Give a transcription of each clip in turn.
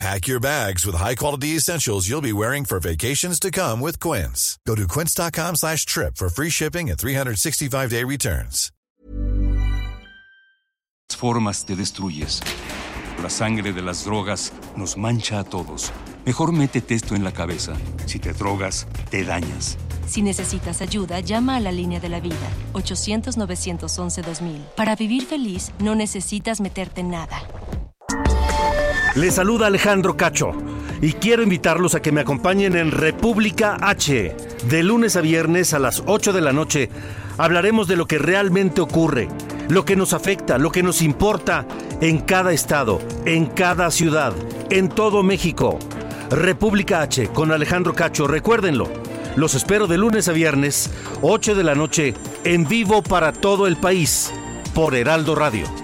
Pack your bags with high-quality essentials you'll be wearing for vacations to come with Quince. Go to quince.com slash trip for free shipping and 365-day returns. formas te destruyes. La sangre de las drogas nos mancha a todos. Mejor métete esto en la cabeza. Si te drogas, te dañas. Si necesitas ayuda, llama a la línea de la vida, 800-911-2000. Para vivir feliz, no necesitas meterte en nada. Les saluda Alejandro Cacho y quiero invitarlos a que me acompañen en República H. De lunes a viernes a las 8 de la noche hablaremos de lo que realmente ocurre, lo que nos afecta, lo que nos importa en cada estado, en cada ciudad, en todo México. República H con Alejandro Cacho, recuérdenlo. Los espero de lunes a viernes, 8 de la noche, en vivo para todo el país, por Heraldo Radio.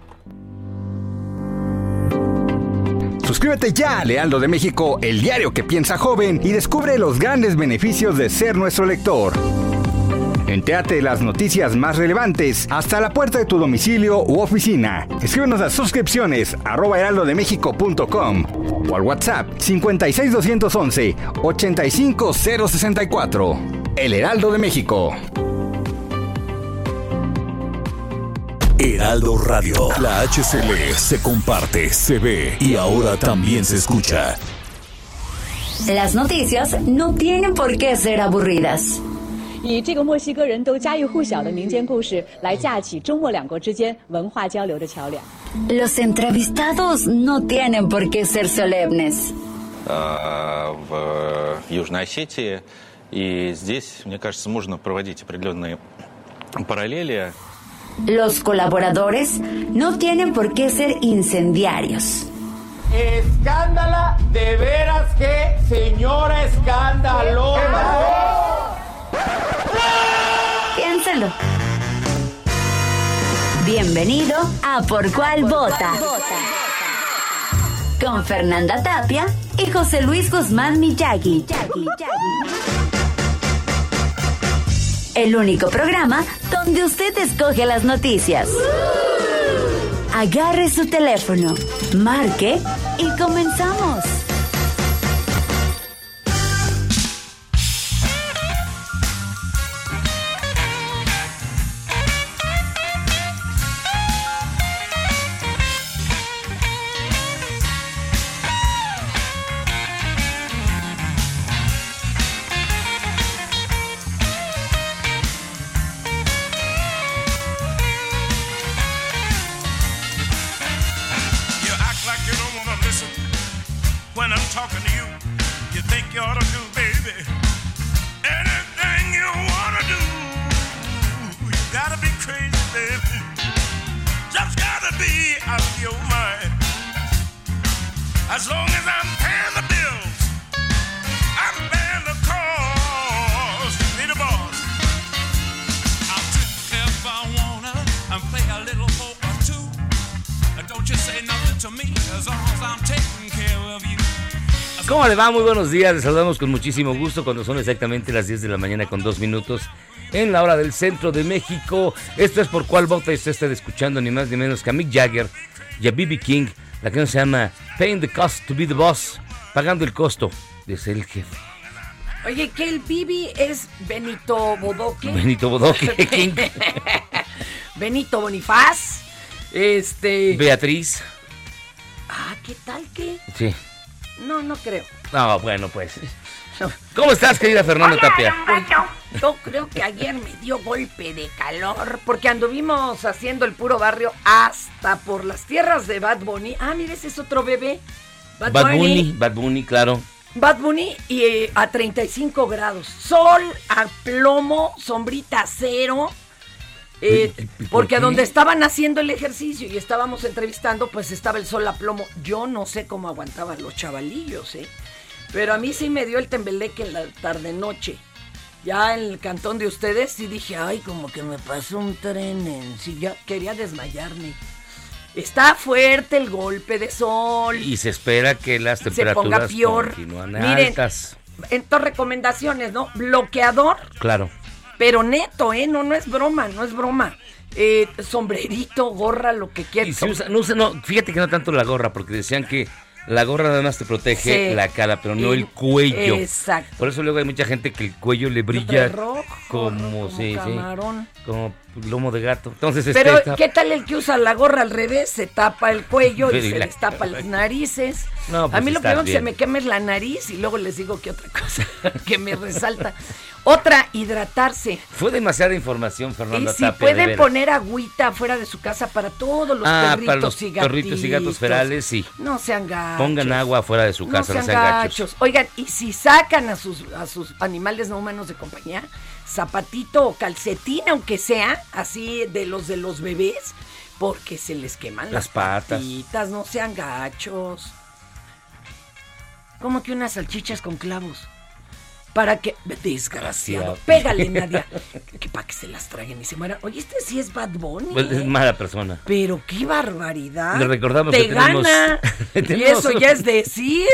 Suscríbete ya a Lealdo de México, el diario que piensa joven, y descubre los grandes beneficios de ser nuestro lector. Entéate las noticias más relevantes hasta la puerta de tu domicilio u oficina. Escríbenos a suscripciones arroba heraldodemexico.com o al WhatsApp 56211 85064. El Heraldo de México. Heraldo Radio. La HCL se comparte, se ve y ahora también se escucha. Las noticias no tienen por qué ser aburridas. 以这个墨西哥人都家喻户晓的民间故事来架起中墨两国之间文化交流的桥梁。 Los entrevistados no tienen por qué ser solemnes. а, в Южной Осетии. И здесь, мне кажется, можно проводить определенные параллели. Los colaboradores no tienen por qué ser incendiarios. Escándala, de veras que señora escandalosa. Piénselo. Bienvenido a Por Cuál Vota. Con Fernanda Tapia y José Luis Guzmán Miyagi. El único programa donde usted escoge las noticias. Agarre su teléfono, marque y comenzamos. When I'm talking to you. You think you ought to do, baby, anything you wanna do. You gotta be crazy, baby. Just gotta be out of your mind. As long as I'm ¿Cómo le va? Muy buenos días. Les saludamos con muchísimo gusto cuando son exactamente las 10 de la mañana con dos minutos en la hora del centro de México. Esto es por cuál vota usted está escuchando ni más ni menos que a Mick Jagger y a B.B. King. La canción se llama Paying the Cost to be the Boss. Pagando el costo de ser el jefe. Oye, que el Bibi es Benito Bodoque. Benito Bodoque King. Benito Bonifaz. Este. Beatriz. Ah, ¿qué tal que? Sí. No, no creo. No, bueno, pues. ¿Cómo estás, querida Fernanda Tapia? Yo creo que ayer me dio golpe de calor porque anduvimos haciendo el puro barrio hasta por las tierras de Bad Bunny. Ah, mire, ese es otro bebé. Bad, Bunny. Bad Bunny, claro. Bad Bunny y eh, a 35 grados. Sol a plomo, sombrita cero. Eh, ¿Y- y por porque donde estaban haciendo el ejercicio y estábamos entrevistando, pues estaba el sol a plomo. Yo no sé cómo aguantaban los chavalillos, ¿eh? Pero a mí sí me dio el tembeleque en la tarde-noche. Ya en el cantón de ustedes sí dije, ay, como que me pasó un tren en... Sí, ya quería desmayarme. Está fuerte el golpe de sol. Y se espera que las Se ponga temperaturas peor. continúan Miren. altas. Entonces, recomendaciones, ¿no? Bloqueador, Claro. Pero neto, ¿eh? No, no es broma, no es broma. Eh, sombrerito, gorra, lo que quieras. si usa- no, usa- no, fíjate que no tanto la gorra, porque decían que la gorra nada más te protege Sí. la cara, pero no el cuello. Exacto. Por eso luego hay mucha gente que el cuello le brilla rojo, como, sí, sí, camarón. como lomo de gato. Entonces, Pero, este, ¿qué tal el que usa la gorra al revés? Se tapa el cuello y Pero, y se la- destapa las narices. No, a pues mí lo primero que se me quema es la nariz y luego les digo que otra cosa que me resalta. Otra, hidratarse. fue demasiada información, Y Fernando si Tapia, de pueden poner agüita afuera de su casa para todos los Ah, perritos para los y perritos y gatos gatitos. ferales, sí. No sean gachos. Pongan agua afuera de su casa, no no sean, sean gachos. gachos. Oigan, y si sacan a sus, a sus animales no humanos de compañía, zapatito o calcetín, aunque sea, así de los de los bebés, porque se les queman las, Las patas. patitas, no sean gachos. Como que unas salchichas con clavos. Para que. Desgraciado. Pégale, Nadia. que para que se las traguen y se mueran. Oye, este sí es Bad Bunny. Pues es ¿eh? mala persona. Pero qué barbaridad. Le recordamos Te que tenemos- gana. y tenemos- eso ya es decir.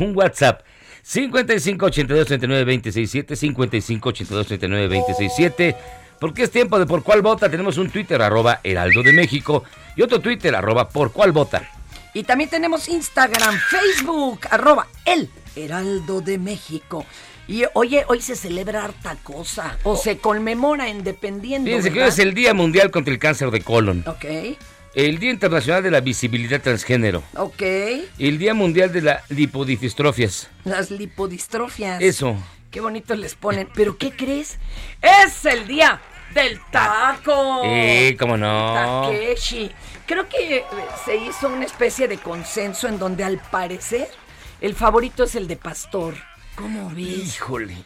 Un WhatsApp. 55 82 39 267 55 82 39 267 porque es tiempo de por cuál vota. Tenemos un Twitter, arroba Heraldo de México, y otro Twitter, arroba por cuál vota. Y también tenemos Instagram, Facebook, arroba el Heraldo de México. Y oye, hoy se celebra harta cosa. O se conmemora en dependiendo. Fíjense que hoy es el Día Mundial contra el Cáncer de Colon, Ok, el Día Internacional de la Visibilidad Transgénero, ok. el Día Mundial de la Lipodistrofias. Las lipodistrofias. Eso. Qué bonito les ponen. Pero ¿qué crees? Es el día del taco. Eh, cómo no. Takeshi. Creo que eh, se hizo una especie de consenso en donde al parecer el favorito es el de pastor. ¿Cómo ves? Híjole.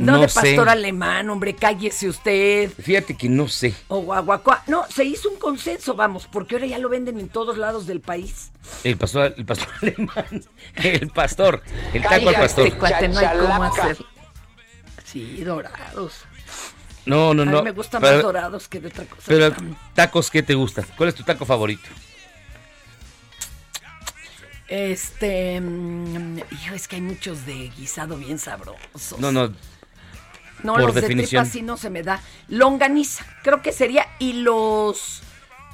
No, No de sé. pastor alemán, hombre, cállese usted. Fíjate que no sé. O guaguacua. No, se hizo un consenso, vamos, porque ahora ya lo venden en todos lados del país. El pastor, el pastor alemán. El pastor. El taco al pastor. Cuate no hay cómo hacer. Sí, dorados. No, no, A mí no. me gustan Pero- más dorados que de otra cosa. Pero tacos, ¿qué te gustan? ¿Cuál es tu taco favorito? Este. mm, hijo, es que hay muchos de guisado bien sabrosos. No, no. No, por los definición. de tripa sí no se me da. Longaniza, creo que sería. Y los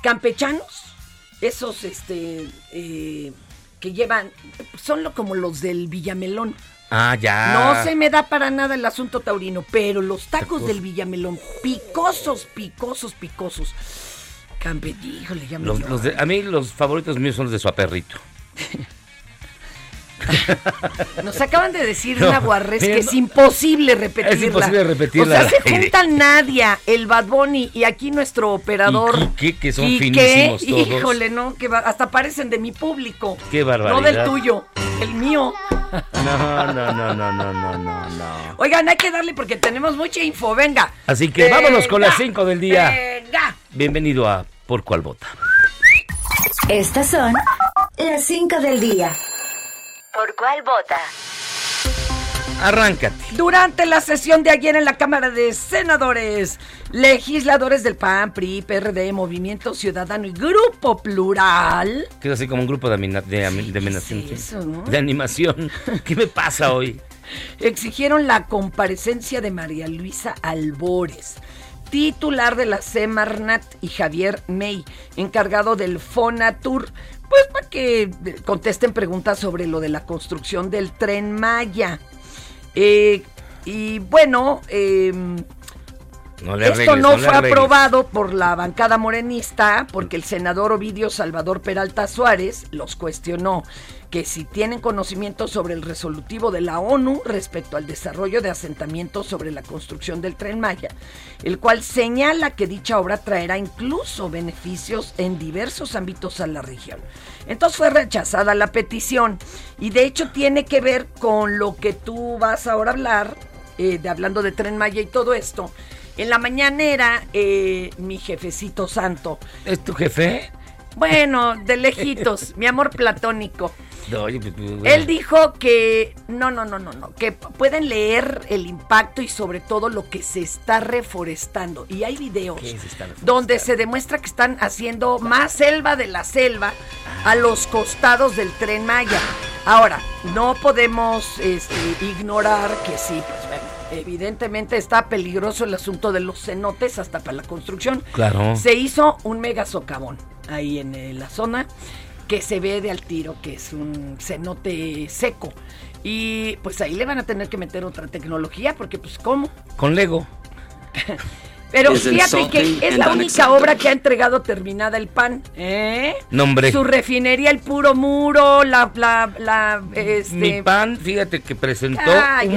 campechanos, esos este eh, que llevan, son lo, como los del Villamelón. Ah, ya. No se me da para nada el asunto taurino, pero los tacos Tacos. del Villamelón, picosos, picosos, picosos. Campe, híjole, ya me Los, dio los de- a mí los favoritos míos son los de su aperrito. Nos acaban de decir No, una guarres que es imposible repetirla. Es imposible repetirla O sea, se juntan Nadia, el Bad Bunny y aquí nuestro operador. Y Quique, que son finísimos todos. Híjole, no, que hasta parecen de mi público. Qué barbaridad. No del tuyo, el mío. No, no, no, no, no, no, no, no. Oigan, hay que darle porque tenemos mucha info, venga. Así que vámonos con las Venga, 5 del día. Venga. Bienvenido a Por Cuál Vota. Estas son las 5 del día. ¿Por cuál vota? Arráncate. Durante la sesión de ayer en la Cámara de Senadores, legisladores del PAN, PRI, PRD, Movimiento Ciudadano y Grupo Plural Queda así como un grupo de, amina- de, de animación. es eso, no? De animación. ¿Qué me pasa hoy? exigieron la comparecencia de María Luisa Albores, titular de la Semarnat, y Javier May, encargado del Fonatur, pues para que contesten preguntas sobre lo de la construcción del tren Maya. Eh, y bueno, eh, No le Esto no fue aprobado por la bancada morenista porque el senador Ovidio Salvador Peralta Suárez los cuestionó que si tienen conocimiento sobre el resolutivo de la ONU respecto al desarrollo de asentamientos sobre la construcción del tren Maya, el cual señala que dicha obra traerá incluso beneficios en diversos ámbitos a la región. Entonces fue rechazada la petición y de hecho tiene que ver con lo que tú vas ahora a hablar, eh, de hablando de tren Maya y todo esto. En la mañanera, eh, mi jefecito santo. ¿Es tu jefe? Bueno, de lejitos, mi amor platónico. Pues, pues. Él dijo que no, no, no, no, no, que pueden leer el impacto y sobre todo lo que se está reforestando. Y hay videos ¿Qué se donde se demuestra que están haciendo más selva de la selva a los costados del tren Maya. Ahora, no podemos este, ignorar que sí, pues bueno, evidentemente está peligroso el asunto de los cenotes hasta para la construcción. Claro. Se hizo un mega socavón ahí en eh, la zona que se ve de al tiro, que es un cenote seco. Y pues ahí le van a tener que meter otra tecnología, porque pues ¿cómo? Con Lego. Pero fíjate que es la única obra que ha entregado terminada el PAN. ¿eh? No, hombre. Su refinería, el puro muro, la, la, la, Mi este... pan, fíjate que presentó un,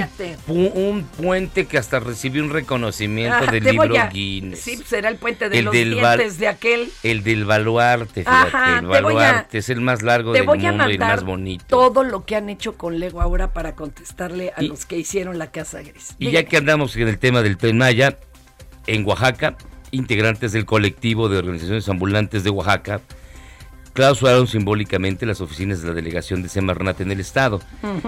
pu- un puente que hasta recibió un reconocimiento Ah, del libro a- Guinness. Sí, será el puente de El los del val- dientes de aquel. El del baluarte, fíjate, Ajá, el te voy a- baluarte es el más largo Te del voy a mundo y el más bonito. todo lo que han hecho con Lego ahora para contestarle a Y- los que hicieron la Casa Gris. Y ya que andamos en el tema del Tren Maya, en Oaxaca, integrantes del colectivo de organizaciones ambulantes de Oaxaca clausuraron simbólicamente las oficinas de la delegación de Semarnat en el estado,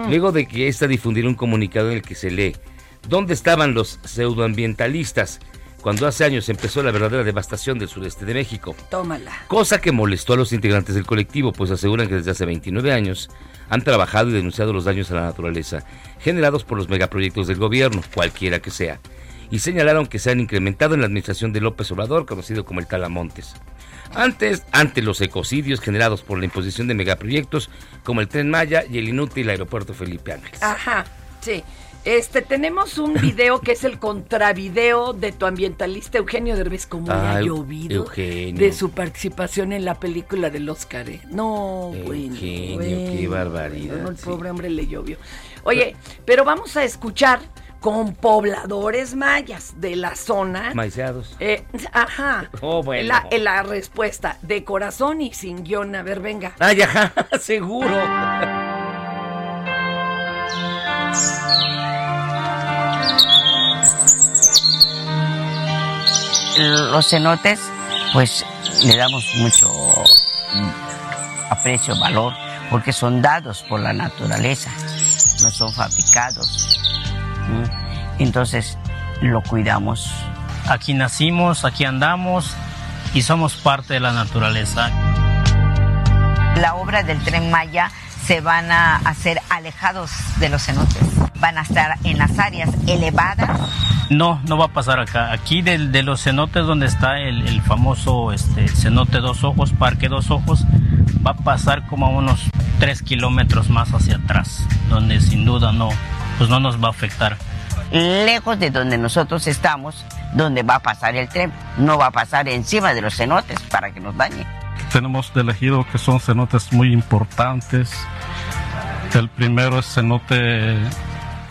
luego de que ésta difundiera un comunicado en el que se lee ¿Dónde estaban los pseudoambientalistas cuando hace años empezó la verdadera devastación del sureste de México? Tómala. Cosa que molestó a los integrantes del colectivo, pues aseguran que desde hace 29 años han trabajado y denunciado los daños a la naturaleza generados por los megaproyectos del gobierno, cualquiera que sea, y señalaron que se han incrementado en la administración de López Obrador, conocido como el Talamontes. Antes, ante los ecocidios generados por la imposición de megaproyectos como el Tren Maya y el inútil aeropuerto Felipe Ángeles. Ajá, sí. Este, tenemos un video que es el contravideo de tu ambientalista Eugenio Derbez, como le ha llovido Eugenio. de su participación en la película del Oscar. ¿eh? No, bueno, Eugenio, qué bueno, barbaridad, bueno, el sí. pobre hombre le llovió. Oye, pero vamos a escuchar con pobladores mayas de la zona. Maiceados. Eh, ajá. Oh, bueno. La, eh, la respuesta de corazón y sin guion. A ver, venga. Ay, ajá, seguro. los cenotes, pues le damos mucho mm, aprecio, valor, porque son dados por la naturaleza, no son fabricados. Entonces lo cuidamos. Aquí nacimos, aquí andamos y somos parte de la naturaleza. La obra del tren Maya se van a hacer alejados de los cenotes, van a estar en las áreas elevadas No, no va a pasar acá. Aquí de, los cenotes donde está el, el famoso este, cenote Dos Ojos, Parque Dos Ojos, va a pasar como a unos 3 kilómetros más hacia atrás, donde sin duda no, pues no nos va a afectar. lejos de donde nosotros estamos, donde va a pasar el tren, no va a pasar encima de los cenotes para que nos dañe. Tenemos de elegido que son cenotes muy importantes. El primero es cenote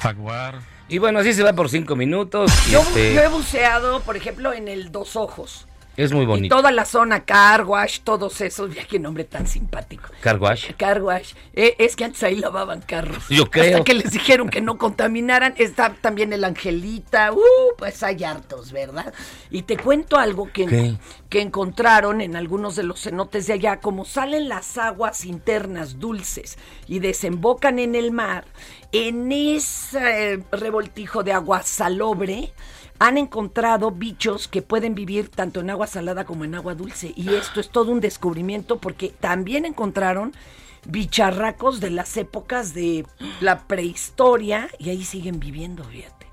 jaguar. Y bueno, así se va por cinco minutos. Yo, este, yo he buceado, por ejemplo, en el Dos Ojos. Es muy Y bonito. toda la zona, Carwash, todos esos, ya qué nombre tan simpático. Car wash. Carwash. Eh, es que antes ahí lavaban carros. Yo creo. Hasta que les dijeron que no contaminaran. Está también el Angelita. Uh, pues hay hartos, ¿verdad? Y te cuento algo que, que encontraron en algunos de los cenotes de allá. Como salen las aguas internas dulces y desembocan en el mar, en ese eh, revoltijo de agua salobre han encontrado bichos que pueden vivir tanto en agua salada como en agua dulce. Y esto es todo un descubrimiento porque también encontraron bicharracos de las épocas de la prehistoria y ahí siguen viviendo, fíjate.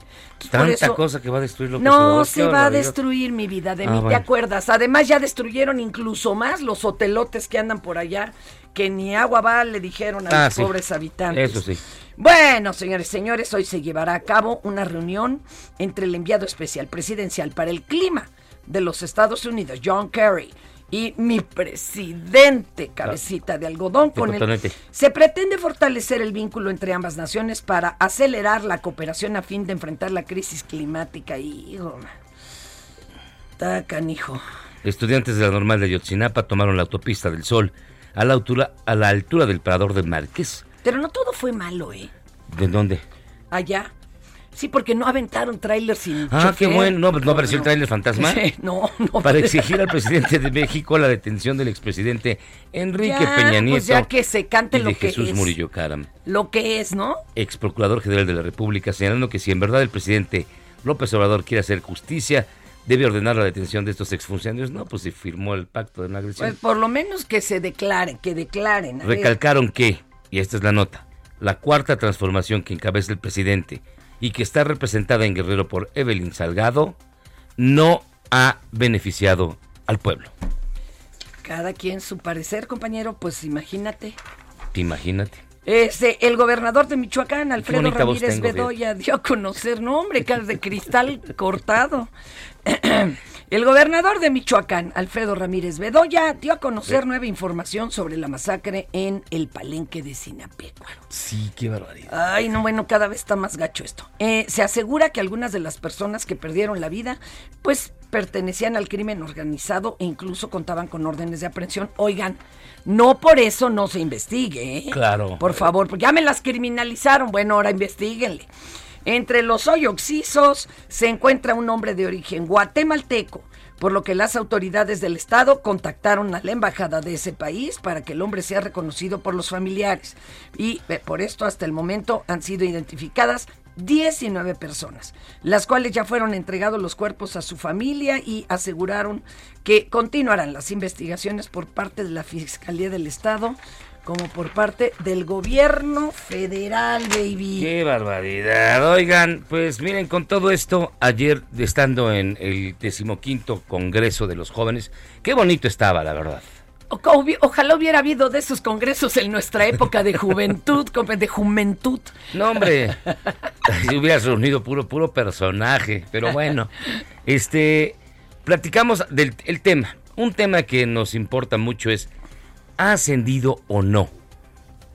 Tanta eso- cosa que va a destruir lo que No se va a destruir mi vida, de Ah, mí, ¿te acuerdas? Además ya destruyeron incluso más los hotelotes que andan por allá, que ni agua va, le dijeron a Ah, los sí. pobres habitantes. Eso sí. Bueno, señores, señores, hoy se llevará a cabo una reunión entre el enviado especial presidencial para el clima de los Estados Unidos, John Kerry, y mi presidente, cabecita de algodón, con el... cotonete. Se pretende fortalecer el vínculo entre ambas naciones para acelerar la cooperación a fin de enfrentar la crisis climática. Hijo, está canijo. Estudiantes de la normal de Ayotzinapa tomaron la autopista del Sol a la altura, a la altura del Parador de Márquez. Pero no todo fue malo, ¿eh? ¿De dónde? Allá. Sí, porque no aventaron trailers sin Ah, qué bueno. No, ¿no apareció el tráiler fantasma? Sí, no, no. Para exigir al presidente de México la detención del expresidente Enrique Ya, Peña Nieto pues ya que se cante y lo de que Jesús es. Murillo Caram, Lo que es, ¿no? ex procurador general de la República, señalando que si en verdad el presidente López Obrador quiere hacer justicia, debe ordenar la detención de estos exfuncionarios. No, pues si firmó el pacto de agresión. Pues por lo menos que se declaren, que declaren. Recalcaron que, y esta es la nota, la cuarta transformación que encabeza el presidente y que está representada en Guerrero por Evelyn Salgado, no ha beneficiado al pueblo. Cada quien su parecer, compañero, pues imagínate. Imagínate. Este, el gobernador de Michoacán, Alfredo Ramírez tengo, Bedoya, dio a conocer, no hombre, cara de cristal cortado. El gobernador de Michoacán, Alfredo Ramírez Bedoya, dio a conocer nueva información sobre la masacre en el palenque de Sinapecuaro. Sí, qué barbaridad. Ay, no, bueno, cada vez está más gacho esto. Eh, se asegura que algunas de las personas que perdieron la vida, pues pertenecían al crimen organizado e incluso contaban con órdenes de aprehensión. Oigan, no por eso no se investigue, ¿eh? Claro. Por favor, porque ya me las criminalizaron. Bueno, ahora investiguenle. Entre los hoy oxisos se encuentra un hombre de origen guatemalteco, por lo que las autoridades del estado contactaron a la embajada de ese país para que el hombre sea reconocido por los familiares. Y por esto hasta el momento han sido identificadas 19 personas, las cuales ya fueron entregados los cuerpos a su familia y aseguraron que continuarán las investigaciones por parte de la Fiscalía del Estado como por parte del gobierno federal, baby. Qué barbaridad. Oigan, pues miren, con todo esto, ayer estando en el decimoquinto Congreso de los Jóvenes, qué bonito estaba, la verdad. O- Ojalá hubiera habido de esos congresos en nuestra época de juventud, de juventud. No, hombre, si hubieras reunido puro, puro personaje, pero bueno, este, platicamos del el tema. Un tema que nos importa mucho es, ¿ha ascendido o no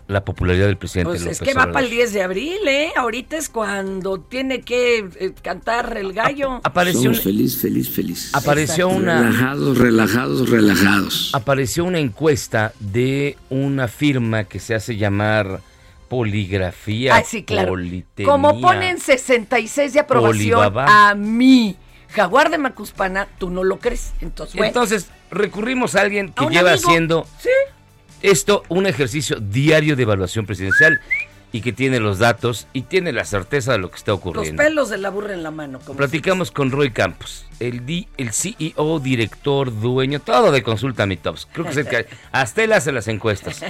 la popularidad del presidente Pues López es que va Obrador? para el 10 de abril, ¿eh? Ahorita es cuando tiene que eh, cantar el gallo. Apareció un- feliz, feliz, feliz. Apareció una- Relajados, relajados, relajados. apareció una encuesta de una firma que se hace llamar Poligrafía. Ah, sí, claro. Politemia. Como ponen 66 de aprobación a mí, Jaguar de Macuspana, tú no lo crees. Entonces, bueno, Entonces, recurrimos a alguien que ¿A un lleva amigo? haciendo Sí. Esto un ejercicio diario de evaluación presidencial y que tiene los datos y tiene la certeza de lo que está los ocurriendo. pelos de la burra en la mano. Como Platicamos con Roy Campos, el, di- el CEO, director, dueño, todo de Consulta Mi Tops. Creo que es el que hasta él hace las encuestas.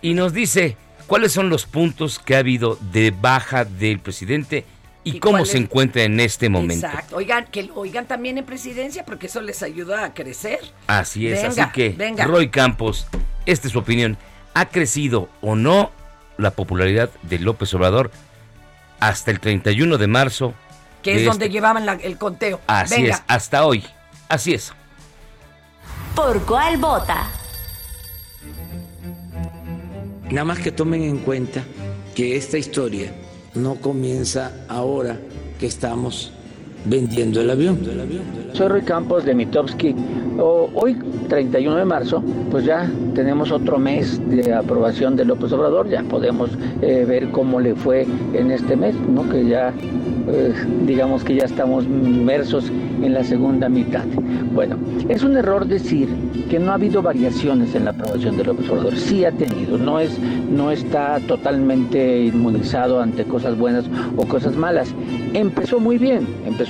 Y nos dice cuáles son los puntos que ha habido de baja del presidente y, ¿Y cómo se encuentra en este momento. Exacto. Oigan, que lo oigan también en presidencia porque eso les ayuda a crecer. Así es, Venga, así que venga. Roy Campos, esta es su opinión. ¿Ha crecido o no la popularidad de López Obrador hasta el 31 de marzo? Que es donde este- llevaban la- el conteo. Así Venga. es, hasta hoy. Así es. ¿Por cuál vota? Nada más que tomen en cuenta que esta historia no comienza ahora que estamos vendiendo el avión. Soy Roy Campos de Mitowski. Hoy, 31 de marzo, pues ya tenemos otro mes de aprobación de López Obrador. Ya podemos eh, ver cómo le fue en este mes, ¿no? Que ya, eh, digamos que ya estamos inmersos en la segunda mitad. Bueno, es un error decir que no ha habido variaciones en la aprobación de López Obrador. Sí ha tenido, no, es, no está totalmente inmunizado ante cosas buenas o cosas malas. Empezó muy bien, empezó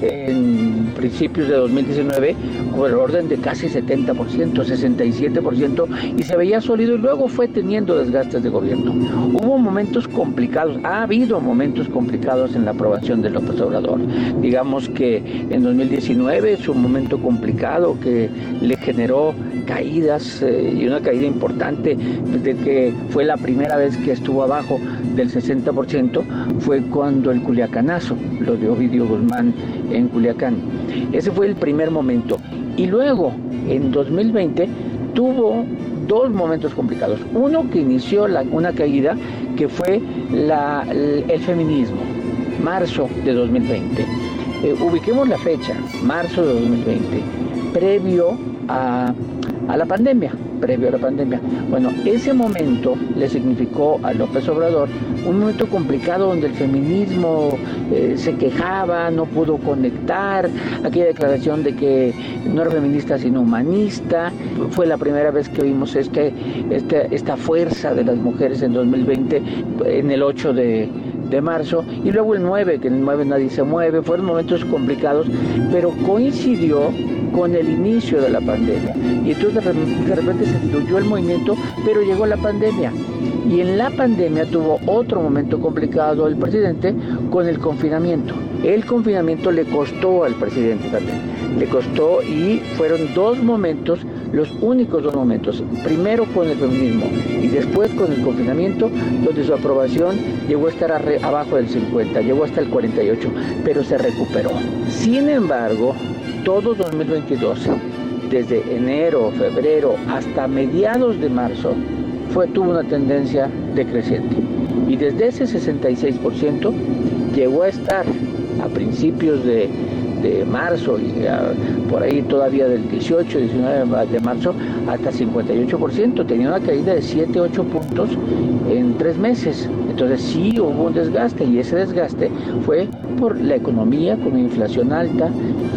en principios de 2019, pero orden de casi 70%, 67%, y se veía sólido y luego fue teniendo desgastes de gobierno. Hubo momentos complicados, ha habido momentos complicados en la aprobación de López Obrador. Digamos que en 2019 es un momento complicado que le generó caídas eh, y una caída importante desde que fue la primera vez que estuvo abajo del 60% fue cuando el Culiacanazo, lo de Ovidio Guzmán en Culiacán. Ese fue el primer momento. Y luego, en 2020, tuvo dos momentos complicados. Uno que inició una caída que fue el, feminismo, marzo de 2020. Eh, ubiquemos la fecha, marzo de 2020, previo a a la pandemia, previo a la pandemia. Bueno, ese momento le significó a López Obrador un momento complicado donde el feminismo eh, se quejaba, no pudo conectar, aquella declaración de que no era feminista sino humanista, fue la primera vez que vimos este, este esta fuerza de las mujeres en 2020, en el 8 de, de marzo, y luego el 9, que el 9 nadie se mueve, fueron momentos complicados, pero coincidió con el inicio de la pandemia. Y entonces de repente se diluyó el movimiento, pero llegó la pandemia. Y en la pandemia tuvo otro momento complicado el presidente con el confinamiento. El confinamiento le costó al presidente también. Le costó y fueron dos momentos, los únicos dos momentos. Primero con el feminismo y después con el confinamiento, donde su aprobación llegó a estar abajo del 50, llegó hasta el 48, pero se recuperó. Sin embargo, todo 2022, desde enero, febrero hasta mediados de marzo, fue, tuvo una tendencia decreciente. Y desde ese 66% llegó a estar a principios de, marzo y por ahí todavía del 18, 19 de marzo hasta 58%. Tenía una caída de 7, 8 puntos en tres meses. Entonces sí hubo un desgaste y ese desgaste fue por la economía con inflación alta,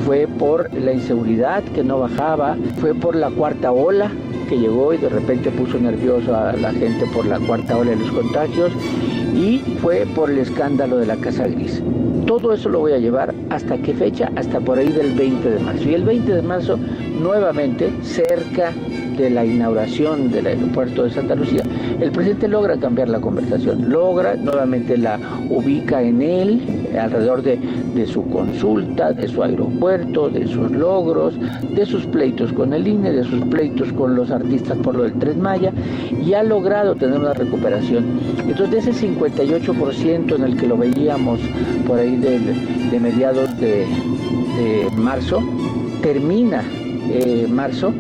fue por la inseguridad que no bajaba, fue por la cuarta ola que llegó y de repente puso nervioso a la gente por la cuarta ola de los contagios y fue por el escándalo de la Casa Gris. Todo eso lo voy a llevar hasta qué fecha, hasta por ahí del 20 de marzo. Y el 20 de marzo, nuevamente, cerca de la inauguración del aeropuerto de Santa Lucía, el presidente logra cambiar la conversación, logra, nuevamente la ubica en él, alrededor de, de su consulta, de su aeropuerto, de sus logros, de sus pleitos con el INE, de sus pleitos con los artistas por lo del Tres Maya, y ha logrado tener una recuperación. Entonces, de ese 58% en el que lo veíamos por ahí de, mediados de, de marzo, termina eh, marzo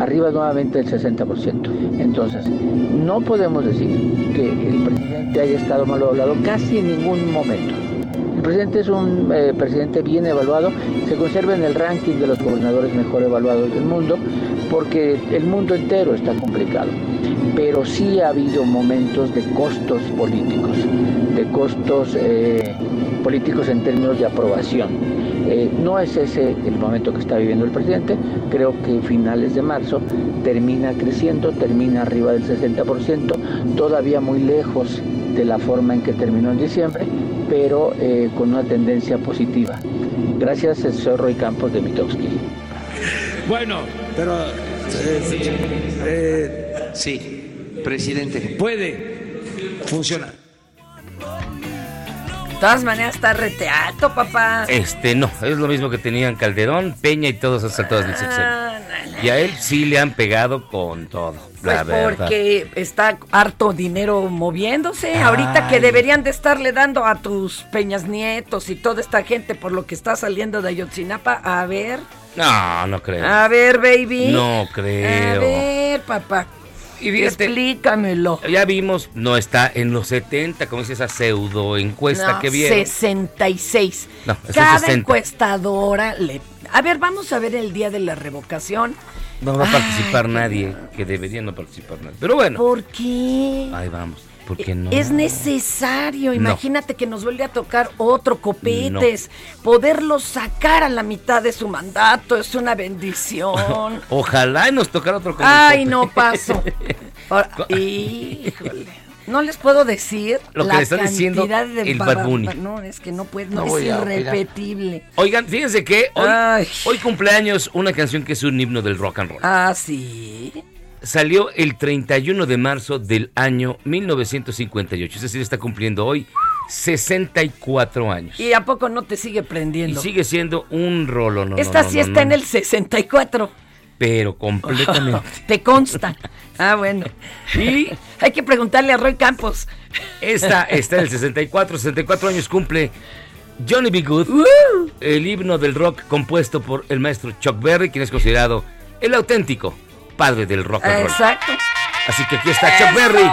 arriba nuevamente del 60%. Entonces, no podemos decir que el presidente haya estado mal evaluado casi en ningún momento. El presidente es un eh, presidente bien evaluado, se conserva en el ranking de los gobernadores mejor evaluados del mundo, porque el mundo entero está complicado. Pero sí ha habido momentos de costos políticos, de costos eh, políticos en términos de aprobación eh, no es ese el momento que está viviendo el presidente, creo que finales de marzo termina creciendo, termina arriba del 60%, todavía muy lejos de la forma en que terminó en diciembre, pero eh, con una tendencia positiva. Gracias, señor Roy Campos de Mitowski. Bueno, pero eh, sí, presidente, puede funcionar. De todas maneras está reteato, papá. Este, no, es lo mismo que tenían Calderón, Peña y todos esos actores del ah, Y a él sí le han pegado con todo, la pues verdad. porque está harto dinero moviéndose. Ahorita que deberían de estarle dando a tus Peñas Nietos y toda esta gente por lo que está saliendo de Ayotzinapa. A ver. No, no creo. A ver, baby. No creo. A ver, papá. Y Explícamelo. Ya vimos, no está en los 70, como dice esa pseudo encuesta que viene. 66. No, Cada encuestadora le... A ver, vamos a ver el día de la revocación. No va a participar nadie, que debería no participar nadie. Pero bueno. ¿Por qué? Ahí vamos. ¿Por qué no? Es necesario. Imagínate que nos vuelve a tocar otro copetes. Poderlo sacar a la mitad de su mandato es una bendición. Ojalá nos tocara otro copetes. Ay, no paso. Híjole. No les puedo decir Lo que la le está diciendo cantidad de el ba- Bad Bunny. No, es que no puede, No no, es a irrepetible. Oigan, fíjense que hoy, hoy cumpleaños una canción que es un himno del rock and roll. Ah, sí. Salió el 31 de marzo del año 1958. Es decir, está cumpliendo hoy 64 años. ¿Y a poco no te sigue Y prendiendo? sigue siendo un rolo. No, Esta no, no, sí está en el 64. Pero completamente. Te consta. Ah, bueno. Y hay que preguntarle a Roy Campos. Esta está en el 64. 64 años cumple Johnny B. Good, el himno del rock compuesto por el maestro Chuck Berry, quien es considerado el auténtico padre del rock and roll. Exacto. Así que aquí está Chuck Berry,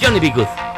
Johnny B. Good.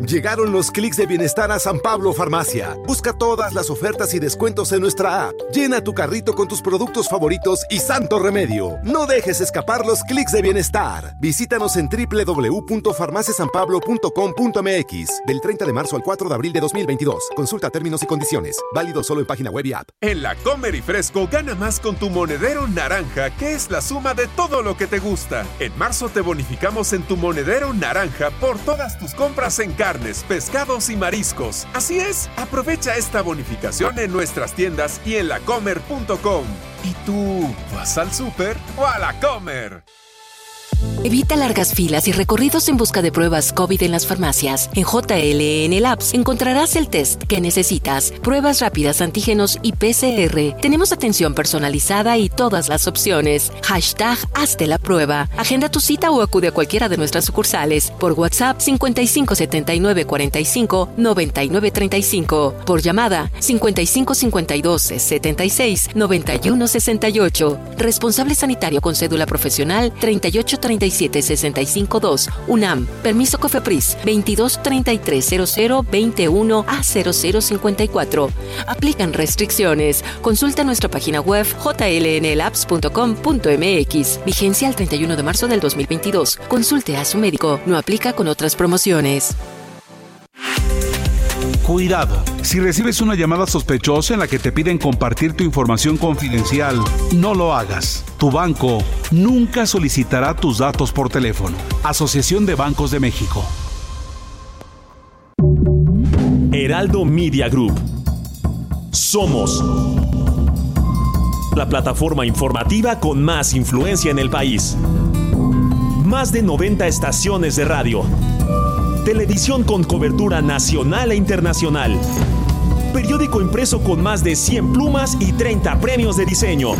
Llegaron los clics de bienestar a San Pablo Farmacia. Busca todas las ofertas y descuentos en nuestra app. Llena tu carrito con tus productos favoritos y santo remedio. No dejes escapar los clics de bienestar. Visítanos en www.farmaciasanpablo.com.mx del 30 de marzo al 4 de abril de 2022. Consulta términos y condiciones. Válido solo en página web y app. En la Comer y Fresco gana más con tu monedero naranja, que es la suma de todo lo que te gusta. En marzo te bonificamos en tu monedero naranja por todas tus compras en carnes, pescados y mariscos. Así es, aprovecha esta bonificación en nuestras tiendas y en lacomer.com. ¿Y tú vas al súper o a la Comer? Evita largas filas y recorridos en busca de pruebas COVID en las farmacias. En JLN Labs encontrarás el test que necesitas, pruebas rápidas antígenos y PCR. Tenemos atención personalizada y todas las opciones. Hashtag Hazte la prueba. Agenda tu cita o acude a cualquiera de nuestras sucursales. Por WhatsApp 5579 45 99 35. Por llamada 55 52 76 91 68. Responsable sanitario con cédula profesional 38 37 65 2. UNAM. Permiso COFEPRIS 22 33 00 21 a 0054. Aplican restricciones. Consulta nuestra página web jlnlabs.com.mx. Vigencia el 31 de marzo del 2022. Consulte a su médico. No aplica con otras promociones. Cuidado. Si recibes una llamada sospechosa en la que te piden compartir tu información confidencial, no lo hagas. Tu banco nunca solicitará tus datos por teléfono. Asociación de Bancos de México. Heraldo Media Group. Somos la plataforma informativa con más influencia en el país. Más de 90 estaciones de radio. Televisión con cobertura nacional e internacional. Periódico impreso con más de 100 plumas y 30 premios de diseño.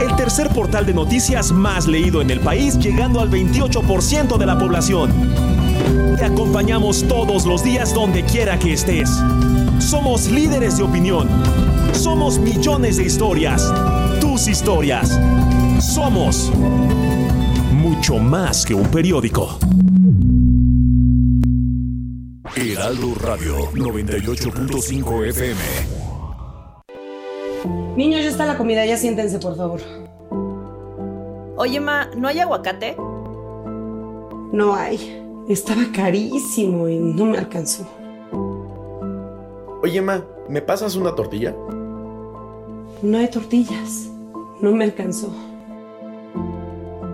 El tercer portal de noticias más leído en el país, llegando al 28% de la población. Te acompañamos todos los días donde quiera que estés. Somos líderes de opinión. Somos millones de historias. Tus historias. Somos mucho más que un periódico. Heraldo Radio 98.5 FM. Niños, ya está la comida, ya siéntense, por favor. Oye, Ma, ¿no hay aguacate? No hay. Estaba carísimo y no me alcanzó. Oye, Ma, ¿me pasas una tortilla? No hay tortillas. No me alcanzó.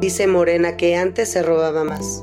Dice Morena que antes se robaba más.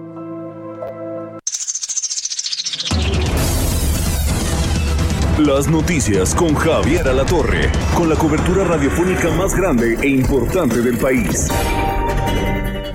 Las noticias con Javier Alatorre, con la cobertura radiofónica más grande e importante del país.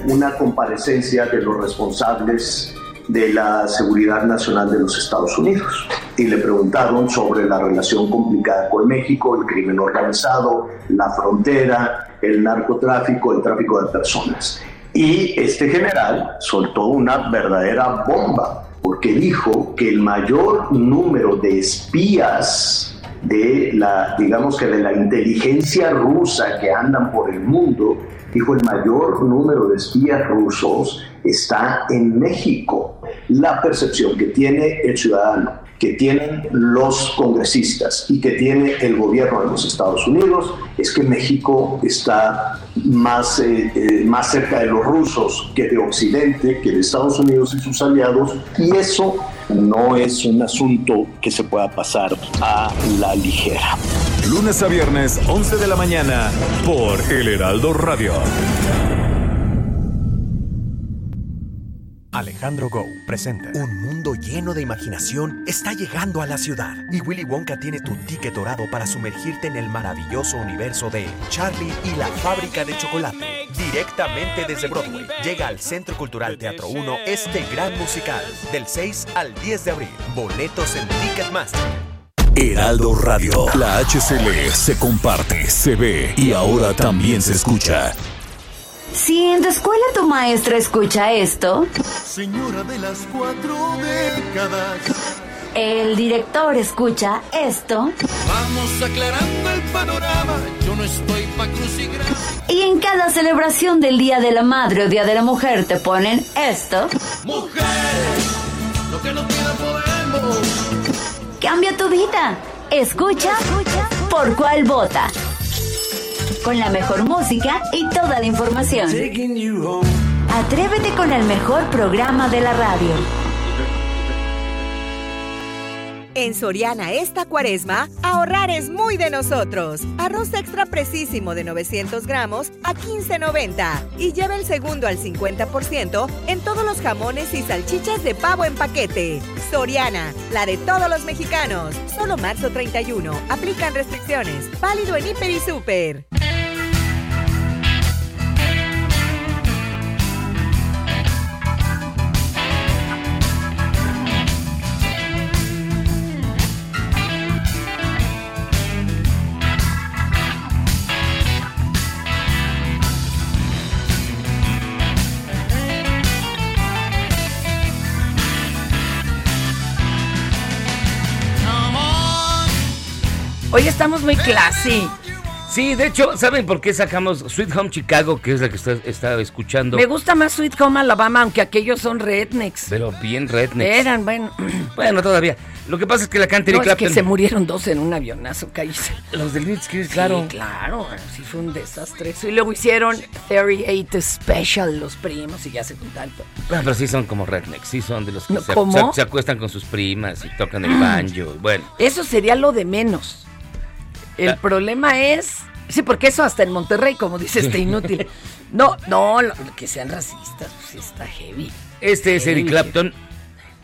Una comparecencia de los responsables de la seguridad nacional de los Estados Unidos y le preguntaron sobre la relación complicada con México, el crimen organizado, la frontera, el narcotráfico, el tráfico de personas. Y este general soltó una verdadera bomba porque dijo que el mayor número de espías de la, digamos que de la inteligencia rusa que andan por el mundo, dijo el mayor número de espías rusos está en México. La percepción que tiene el ciudadano, que tienen los congresistas y que tiene el gobierno de los Estados Unidos es que México está más, eh, eh, más cerca de los rusos que de Occidente, que de Estados Unidos y sus aliados, y eso no es un asunto que se pueda pasar a la ligera. Lunes a viernes, 11 de la mañana, por El Heraldo Radio. Alejandro Go presenta Un mundo lleno de imaginación está llegando a la ciudad y Willy Wonka tiene tu ticket dorado para sumergirte en el maravilloso universo de Charlie y la fábrica de chocolate. Directamente desde Broadway llega al Centro Cultural Teatro 1 este gran musical del 6 al 10 de abril. Boletos en Ticketmaster. Heraldo Radio. La HCL se comparte, se ve y ahora también se escucha. Si en tu escuela tu maestra escucha esto, Señora de las cuatro décadas. el director escucha esto, Vamos aclarando el panorama. Yo no estoy pa' crucigrama. y en cada celebración del Día de la Madre o Día de la Mujer te ponen esto, Mujeres, lo que no queda podemos. cambia tu vida. Escucha, por cuál vota. Con la mejor música y toda la información. Atrévete con el mejor programa de la radio. En Soriana esta cuaresma, ahorrar es muy de nosotros. Arroz extra precisísimo de 900 gramos a 15.90 y lleva el segundo al 50% en todos los jamones y salchichas de pavo en paquete. Soriana, la de todos los mexicanos. Solo marzo 31. Aplican restricciones. Válido en Hiper y Super. Hoy estamos muy classy. Sí, de hecho, ¿saben por qué sacamos Sweet Home Chicago, que es la que usted está escuchando? Me gusta más Sweet Home Alabama, aunque aquellos son rednecks. Pero bien rednecks. Eran, bueno. Bueno, todavía. Lo que pasa es que la canta No, es que se murieron dos en un avionazo, cállese. Los del Blitzkrieg, claro. Sí, claro, sí fue un desastre. Y luego hicieron 38 Special, los primos, y ya se juntaron. Ah, pero sí son como rednecks, sí son de los que se, se- se acuestan con sus primas y tocan el banjo. y Bueno, Eso sería lo de menos. El problema es. Sí, porque eso hasta en Monterrey, como dice este inútil. No, no, lo- que sean racistas, pues está heavy. este es Eric. Clapton,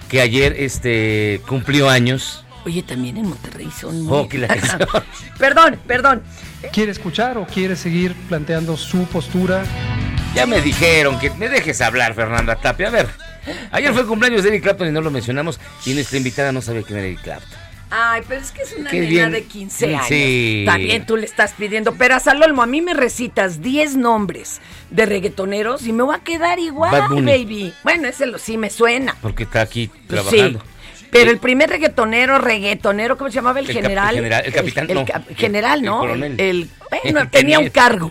que ayer este, cumplió años. Oye, también en Monterrey son muy... Oh, que la perdón, perdón. ¿Quiere escuchar o quiere seguir planteando su postura? Ya me dijeron que me dejes hablar, Fernanda Tapia. A ver, ayer fue el cumpleaños de Eric Clapton y no lo mencionamos. Y nuestra invitada no sabía quién era Eric Clapton. Ay, pero es que es una Qué nena bien. de 15 años. Sí. También tú le estás pidiendo. Pero a Salolmo, a mí me recitas 10 nombres de reggaetoneros y me va a quedar igual, baby. Bueno, ese lo, sí me suena. Porque está aquí trabajando. Sí. Pero el primer reggaetonero, reggaetonero, ¿cómo se llamaba? El, El general. el general, el capitán, el no. cap- El- general, el ¿no? coronel. El, bueno, El tenía un cargo.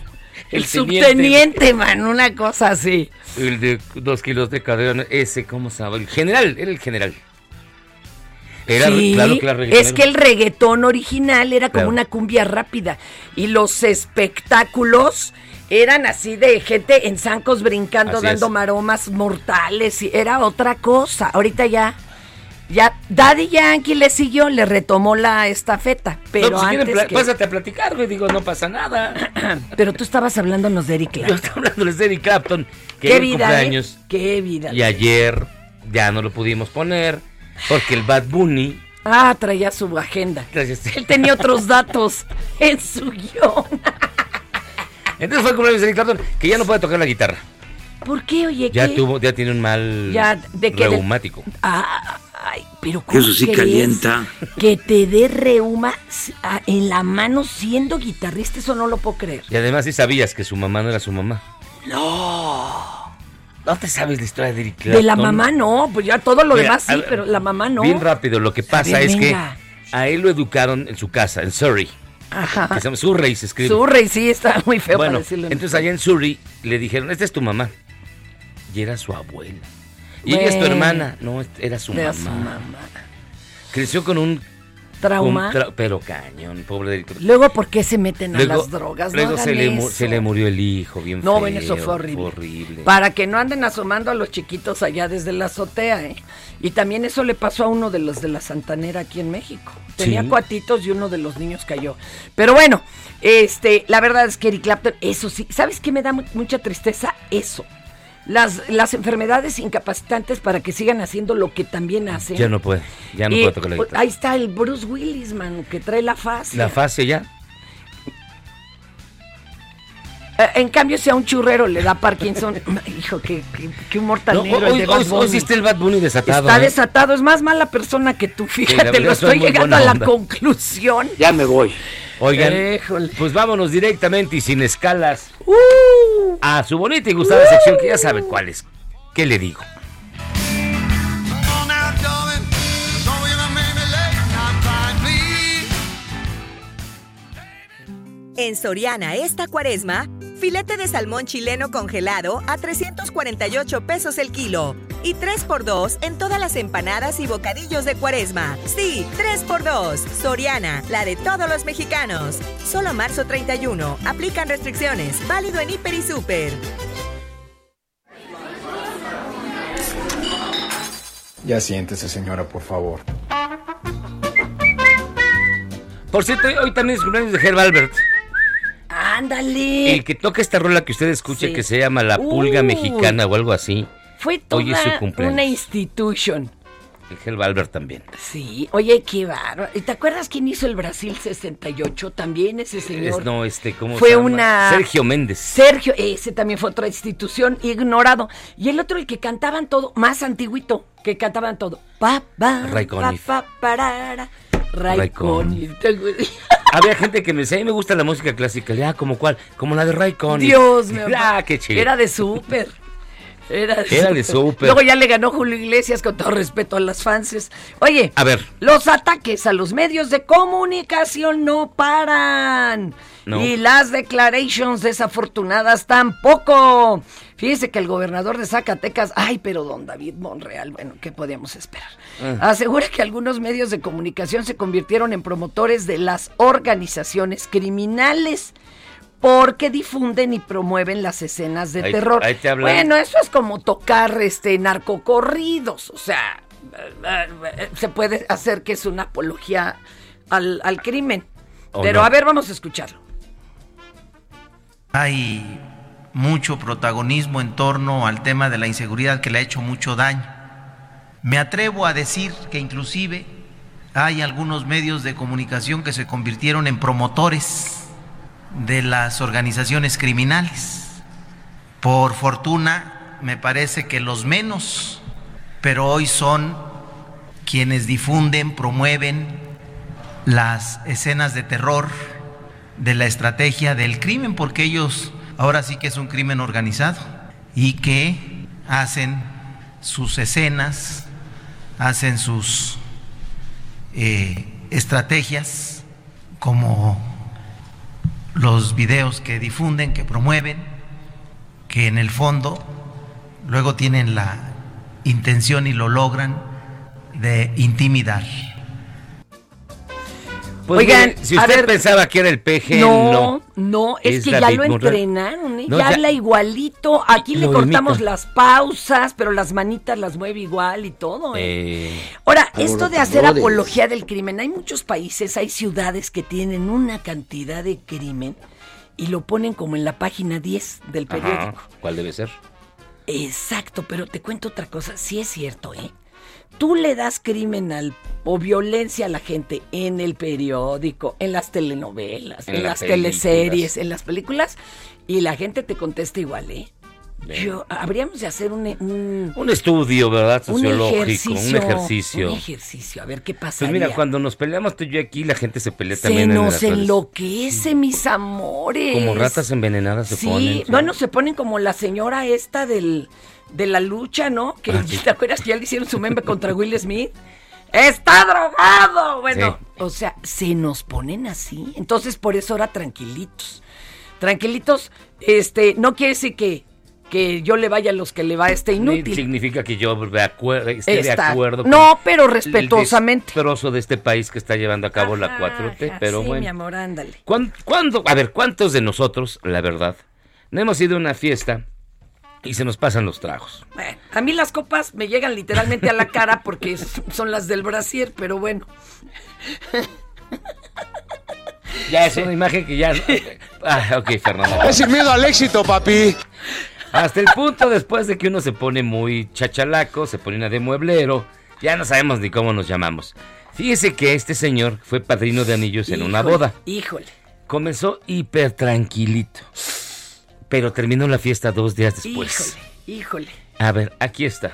El El, teniente. subteniente, man, una cosa así. El de dos kilos de cadera, ese, ¿cómo se llama? El general, era el general. Era, Sí, claro que era es que el reggaetón original era como Claro. una cumbia rápida y los espectáculos eran así de gente en zancos brincando, Así dando es. maromas mortales y era otra cosa. Ahorita ya, ya Daddy Yankee le siguió, le retomó la estafeta, pero No, pues, si quieren, antes que- Pásate a platicar, güey. Digo, no pasa nada. Pero tú estabas hablándonos de Eric Yo Clapton. estaba hablándoles de Eric Clapton, que Qué vida, cumpleaños. ¿eh? Qué vida. Y ayer ya no lo pudimos poner porque el Bad Bunny. Ah, traía su agenda. Gracias. Él tenía otros datos en su guion. Entonces fue el cumpleaños de Eric Clapton, que ya no puede tocar la guitarra. ¿Por qué, oye? Ya qué? tuvo, ya tiene un mal Ya, ¿de qué? reumático. Ah, ay, pero ¿cómo Eso sí calienta. Que te dé reuma en la mano siendo guitarrista, eso no lo puedo creer. Y además sí sabías que su mamá no era su mamá. No. ¿No te sabes la historia de Eric Clapton? De la mamá no, pues ya todo lo Mira, demás sí, ver, pero la mamá no. Bien rápido, lo que pasa ver, es venga. que a él lo educaron en su casa, en Surrey. Ajá. Que se llama Surrey, se escribe. Surrey sí está muy feo bueno, para decirlo. en entonces allá en Surrey le dijeron, esta es tu mamá. Y era su abuela. Y ella es tu Bueno. hermana. No, era su Era mamá. su mamá. Creció con un... Trauma. tra- pero cañón, pobre de Eric. Luego, ¿por qué se meten a las drogas? Luego no se, le, se murió el hijo, bien No, feo. bueno, eso fue horrible. horrible. Para que no anden asomando a los chiquitos allá desde la azotea, ¿eh? Y también eso le pasó a uno de los de la Santanera aquí en México. Tenía Sí. cuatitos y uno de los niños cayó. Pero bueno, este, la verdad es que Eric Clapton, eso sí, ¿sabes qué me da mu- mucha tristeza? Eso. Las, las enfermedades incapacitantes para que sigan haciendo lo que también hacen. Ya no puede, ya no Y, puede tocar la guitarra. Ahí está el Bruce Willis, man, que trae la fase. La fase ya. Eh, En cambio, si a un churrero le da Parkinson, hijo, qué, qué, qué humor tan No, negro el hoy, de sí está el Bad Bunny desatado. Está ¿eh? desatado, es más mala persona que tú, fíjate, lo estoy llegando a la onda. conclusión. Ya me voy. Oigan, pues vámonos directamente y sin escalas Uh. a su bonita y gustada sección que ya sabe cuál es. ¿Qué le digo? En Soriana esta cuaresma, filete de salmón chileno congelado a 348 pesos el kilo y 3x2 en todas las empanadas y bocadillos de cuaresma. Sí, 3x2. Soriana, la de todos los mexicanos. Solo marzo 31. Aplican restricciones. Válido en Hiper y Super. Ya siéntese, señora, por favor. Por cierto, hoy- también es cumpleaños de Herb Albert. Ándale. El que toca esta rola que usted escucha Sí. que se llama La Pulga Uy. Mexicana o algo así. Fue toda Hoy es su cumpleaños. una institution. El Herb Albert también. Sí, oye, qué bárbaro. ¿Y ¿Te acuerdas quién hizo el Brasil 68? También ese señor. Es, no, este, ¿cómo Fue se llama? una- Sergio Méndez. Sergio, ese también fue otra institución ignorado. Y el otro, el que cantaban todo, más antiguito, que cantaban todo. Pa, pa, Ray pa, pa, parara. Conniff. Había gente que me decía, a mí me gusta la música clásica. Ya, ¿como cuál? Como la de Conniff. Dios mío. Ah, qué chido. Era de súper. Era, Era de súper. Luego ya le ganó Julio Iglesias con todo respeto a las fans. Oye, A ver. los ataques a los medios de comunicación no paran. No. Y las declarations desafortunadas tampoco. Fíjese que el gobernador de Zacatecas, ay, pero don David Monreal, bueno, ¿qué podíamos esperar? Ah. Asegura que algunos medios de comunicación se convirtieron en promotores de las organizaciones criminales porque difunden y promueven las escenas de Ahí- terror. ahí te hablan. Bueno, eso es como tocar este narcocorridos, o sea, se puede hacer que es una apología al, al crimen. ¿O Pero no? a ver, vamos a escucharlo. Hay mucho protagonismo en torno al tema de la inseguridad que le ha hecho mucho daño. Me atrevo a decir que inclusive hay algunos medios de comunicación que se convirtieron en promotores de las organizaciones criminales. Por fortuna, me parece que los menos, pero hoy son quienes difunden, promueven las escenas de terror, de la estrategia del crimen, porque ellos ahora sí que es un crimen organizado y que hacen sus escenas, hacen sus eh, estrategias como los videos que difunden, que promueven, que en el fondo luego tienen la intención y lo logran de intimidar. Pues Oigan, mire, si usted ver- pensaba que era el peje, No, no. no, es, Es que ya lo entrenaron, ¿eh? No, ya, ya- habla igualito. Aquí le cortamos imita. las pausas, pero las manitas las mueve igual y todo. ¿eh? Eh, Ahora, esto de hacer apología del crimen, hay muchos países, hay ciudades que tienen una cantidad de crimen y lo ponen como en la página 10 del periódico. ajá, ¿Cuál debe ser? Exacto, pero te cuento otra cosa, sí es cierto, ¿eh? Tú le das crimen al, o violencia a la gente en el periódico, en las telenovelas, en, En las teleseries, en las películas, y la gente te contesta igual, ¿eh? Bien. Yo, habríamos de hacer un, un, Un estudio, ¿verdad? un Sociológico, ejercicio. un ejercicio. Un ejercicio, a ver qué pasa. Pues mira, cuando nos peleamos tú y yo aquí, la gente se pelea se también en nos enloquece, mis amores. Como ratas envenenadas se sí, ponen. bueno, se ponen como la señora esta del, de la lucha, ¿no? Que Ah, sí. ¿te acuerdas que ya le hicieron su meme contra Will Smith? ¡Está drogado! Bueno, o sea, se nos ponen así. Entonces, por eso ahora tranquilitos. Tranquilitos, este, no quiere decir que, que yo le vaya a los que le va a este inútil. Significa que yo esté de acuerdo No, pero el respetuosamente. destrozo de este país que está llevando a cabo la 4T, Ajá, pero sí, bueno. mi amor, ándale. ¿Cuán- ¿Cuándo? A ver, ¿cuántos de nosotros, la verdad, no hemos ido a una fiesta y se nos pasan los tragos? Bueno, a mí las copas me llegan literalmente a la cara porque son las del brasier, pero bueno. Ya es una imagen que ya... no- Ah, ok, Fernando. Es sin miedo al éxito, papi. Hasta el punto después de que uno se pone muy chachalaco, se pone una de mueblero, ya no sabemos ni cómo nos llamamos. Fíjese que este señor fue padrino de anillos en una boda. Híjole. Comenzó hiper tranquilito, pero terminó la fiesta dos días después. Híjole, híjole. A ver, aquí está.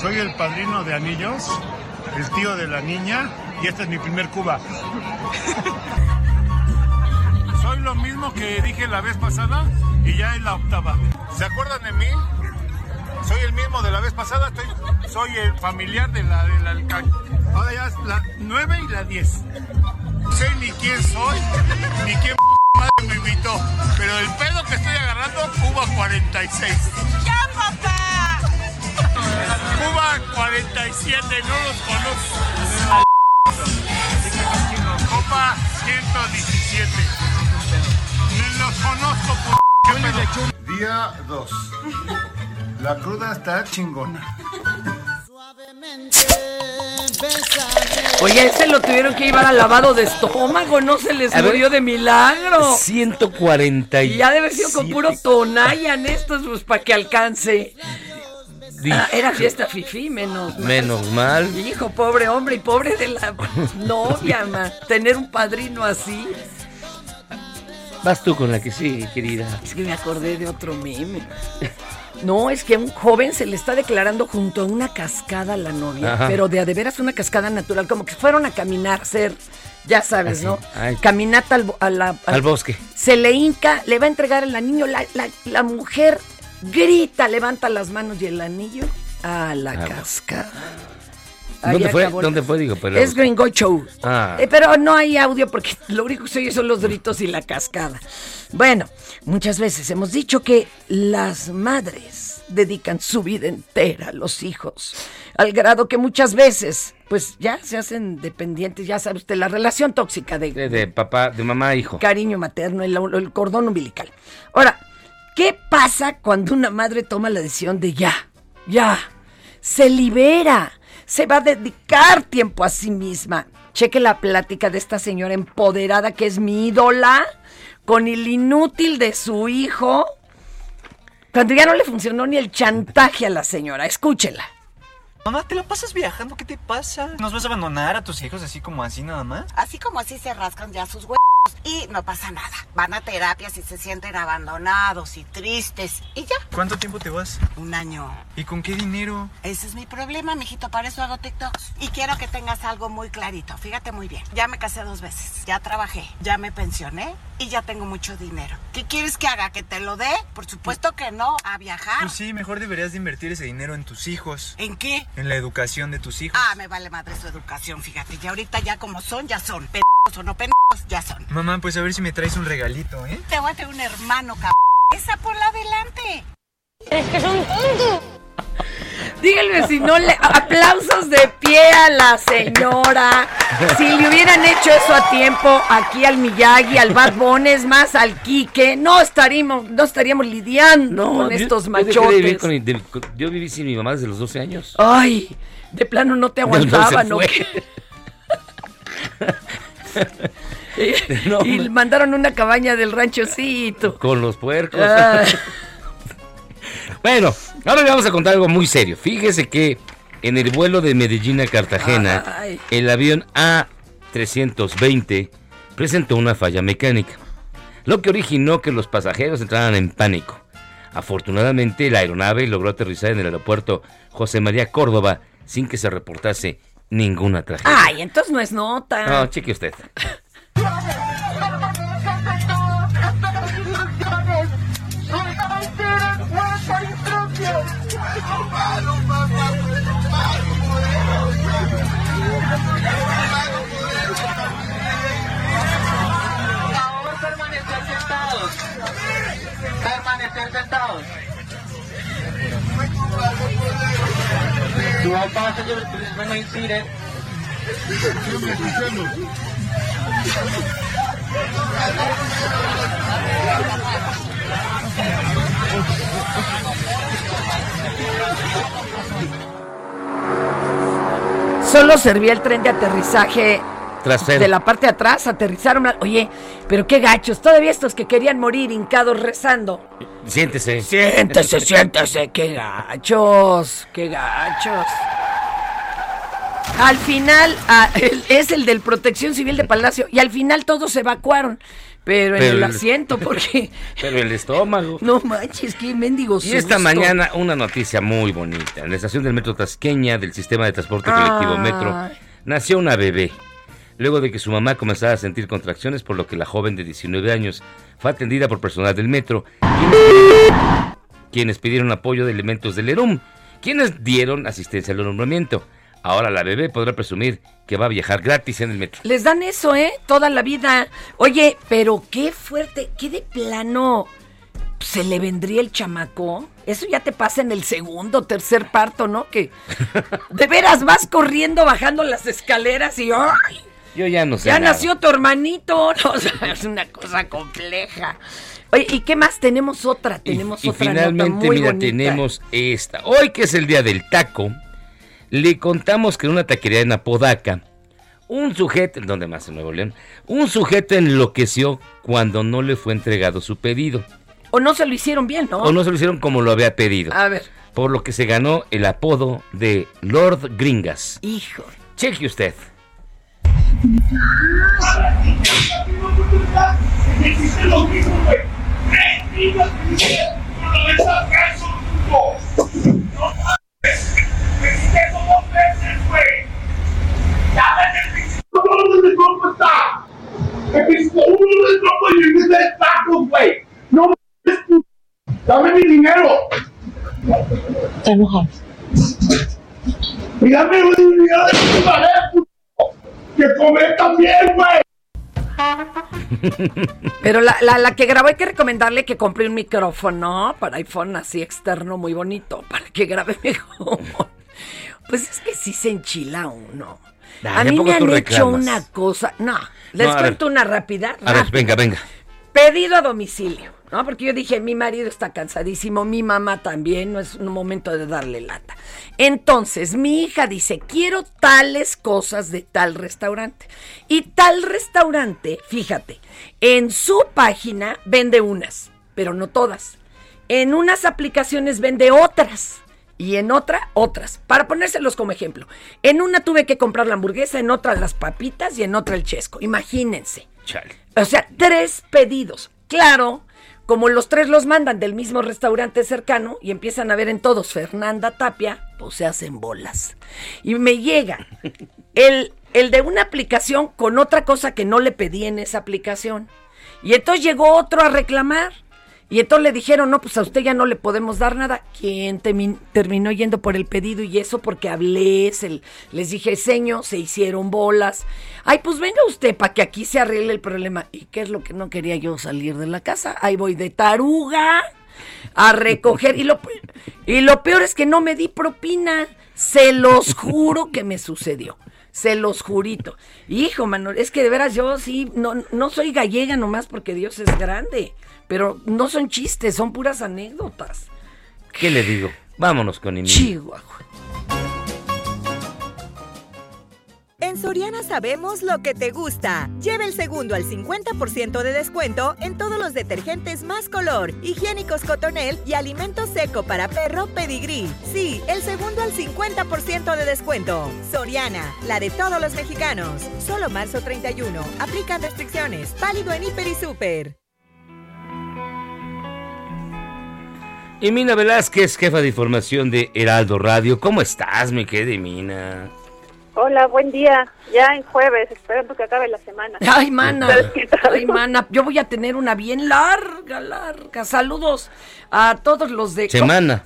Soy el padrino de anillos, el tío de la niña y esta es mi primer cuba. Soy lo mismo que dije la vez pasada y ya es la octava. ¿Se acuerdan de mí? Soy el mismo de la vez pasada, estoy- soy el familiar de la del alcalde. Ahora ya es la 9 y la 10. No sé ni quién soy, ni quién madre me invitó, pero el pedo que estoy agarrando, Cuba 46. ¡Ya, papá! Cuba 47, no los conozco. Copa 117. Los conozco, p- ¿qué pedo? Día 2. La cruda está chingona. Oye, ese lo tuvieron que llevar al lavado de estómago, no se les murió de milagro. 140 Y ya debe haber sido con puro tonayan estos, pues para que alcance. Ah, era fiesta fifí, menos mal. Menos mal. Hijo, pobre hombre y pobre de la novia, ma. Tener un padrino así. Vas tú con la que sigue, querida. Es que me acordé de otro meme. No, es que a un joven se le está declarando junto a una cascada a la novia, Ajá. pero de a de veras una cascada natural, como que fueron a caminar, ser, ya sabes, Así, ¿no? ay. Caminata al, bo- a la- Al bosque. Se le hinca, le va a entregar el anillo, la, la, la mujer grita, levanta las manos y el anillo a la Ah, cascada. ¿Dónde fue? acabó ¿Dónde la- fue? Digo, pero... Es Gringo Show. Ah. Eh, pero no hay audio porque lo único que se oye son los gritos y la cascada. Bueno, muchas veces hemos dicho que las madres dedican su vida entera a los hijos, al grado que muchas veces, pues ya se hacen dependientes, ya sabe usted, la relación tóxica de, De, de papá, de mamá a hijo. cariño materno, el, el cordón umbilical. Ahora, ¿qué pasa cuando una madre toma la decisión de ya, ya, se libera, se va a dedicar tiempo a sí misma? Cheque la plática de esta señora empoderada que es mi ídola, con el inútil de su hijo, cuando ya no le funcionó ni el chantaje a la señora. Escúchela. Mamá, ¿te la pasas viajando? ¿Qué te pasa? ¿Nos vas a abandonar a tus hijos así como así nada más? Así como así se rascan ya sus huevos y no pasa nada. Van a terapias y se sienten abandonados y tristes y ya. ¿Cuánto tiempo te vas? Un año. ¿Y con qué dinero? Ese es mi problema, mijito, para eso hago TikToks. Y quiero que tengas algo muy clarito, fíjate muy bien. Ya me casé dos veces, ya trabajé, ya me pensioné y ya tengo mucho dinero. ¿Qué quieres que haga? ¿Que te lo dé? Por supuesto que no, a viajar. Pues sí, mejor deberías de invertir ese dinero en tus hijos. ¿En qué? En la educación de tus hijos. Ah, me vale madre su educación, fíjate. Y ahorita ya como son, ya son. Pendejos o no pendejos, ya son. Mamá, pues a ver si me traes un regalito, ¿eh? Te voy a tener un hermano, cabrón. Esa por la adelante. Es que son Díganme si no le aplausos de pie a la señora. Si le hubieran hecho eso a tiempo aquí al Miyagi, al Bad Bunny, es más al Quique, no estaríamos, no estaríamos lidiando con yo- estos yo dejé de vivir machotes. con mi- de- con- yo viví sin mi mamá desde los 12 años. Ay, de plano no te No, no se aguantaban, ¿no? y, No, y me- mandaron una cabaña del ranchocito. Con los puercos. Ah. bueno, ahora le vamos a contar algo muy serio. Fíjese que en el vuelo de Medellín a Cartagena, Ay. el avión A320 presentó una falla mecánica, lo que originó que los pasajeros entraran en pánico. Afortunadamente, la aeronave logró aterrizar en el aeropuerto José María Córdoba sin que se reportase ninguna tragedia. Ay, entonces no es nota. No, cheque usted. permanecer sentados. Permanecer sentados. Seated. Solo servía el tren de aterrizaje Trasero. de la parte de atrás, aterrizaron. Oye, pero qué gachos, todavía estos que querían morir hincados rezando. Siéntese. Siéntese, siéntese, qué gachos, qué gachos. Al final, el- es el del Protección Civil de Palacio, y al final todos se evacuaron, pero en Pero el el- asiento, porque Pero el estómago. no manches, qué mendigos. Y esta mañana una noticia muy bonita. En la estación del metro Tasqueña del sistema de transporte colectivo Ay. Metro nació una bebé. Luego de que su mamá comenzara a sentir contracciones, por lo que la joven de 19 años fue atendida por personal del metro, quienes, quienes pidieron apoyo de elementos del ERUM, quienes dieron asistencia al nombramiento. Ahora la bebé podrá presumir que va a viajar gratis en el metro. Les dan eso, ¿eh? Toda la vida. Oye, pero qué fuerte, qué de plano se le vendría el chamaco. Eso ya te pasa en el segundo, tercer parto, ¿no? Que de veras vas corriendo, bajando las escaleras y ¡ay! Yo ya no sé. Ya nada. nació tu hermanito. No, o sea, es una cosa compleja. Oye, ¿y qué más? Tenemos otra, tenemos Y otra finalmente, nota muy mira, bonita. tenemos esta. Hoy que es el día del taco, le contamos que en una taquería en Apodaca, un sujeto, ¿dónde más en Nuevo León? Un sujeto enloqueció cuando no le fue entregado su pedido. O no se lo hicieron bien, ¿no? O no se lo hicieron como lo había pedido. A ver. Por lo que se ganó el apodo de Lord Gringas. Hijo. Cheque usted. Dame mi dinero. Está enojado. Y dame un dinero de tu que comer también, güey. Pero la, la, la que grabó hay que recomendarle que compre un micrófono para iPhone así externo muy bonito, para que grabe mejor. Pues es que sí se enchila uno. A ¿de mí me han hecho reclamas? una cosa. No, les No, cuento una rápida. A ver, venga, venga. Pedido a domicilio, ¿no? Porque yo dije, mi marido está cansadísimo, mi mamá también, no es un momento de darle lata. Entonces, mi hija dice, quiero tales cosas de tal restaurante. Y tal restaurante, fíjate, en su página vende unas, pero no todas. En unas aplicaciones vende otras. Y en otra, otras. Para ponérselos como ejemplo. En una tuve que comprar la hamburguesa, en otra las papitas y en otra el chesco. Imagínense. Chale. O sea, tres pedidos. Claro, como los tres los mandan del mismo restaurante cercano y empiezan a ver en todos Fernanda Tapia, pues se hacen bolas. Y me llega el, el de una aplicación con otra cosa que no le pedí en esa aplicación. Y entonces llegó otro a reclamar. Y entonces le dijeron, no, pues a usted ya no le podemos dar nada. ¿Quién temi- terminó yendo por el pedido? Y eso porque hablé, se- les dije seño, se hicieron bolas. Ay, pues venga usted para que aquí se arregle el problema. ¿Y qué es lo que no quería yo salir de la casa? Ahí voy de taruga a recoger. Y lo, y lo peor es que no me di propina. Se los juro que me sucedió. Se los jurito. Hijo, mano, es que de veras yo sí, no, no soy gallega nomás porque Dios es grande. Pero no son chistes, son puras anécdotas. ¿Qué le digo? Vámonos con Emilio. Chihuahua. En Soriana sabemos lo que te gusta. Lleva el segundo al 50% de descuento en todos los detergentes más color, higiénicos Cotonel y alimento seco para perro Pedigree. Sí, el segundo al 50% de descuento. Soriana, la de todos los mexicanos. Solo marzo 31. Aplican restricciones. Válido en Hiper y Super. Y Mina Velázquez, jefa de información de Heraldo Radio. ¿Cómo estás, mi querida Mina? Hola, buen día. Ya en jueves, esperando que acabe la semana. Ay, mana. Ay, mana. Yo voy a tener una bien larga, larga. Saludos a todos los de. Semana.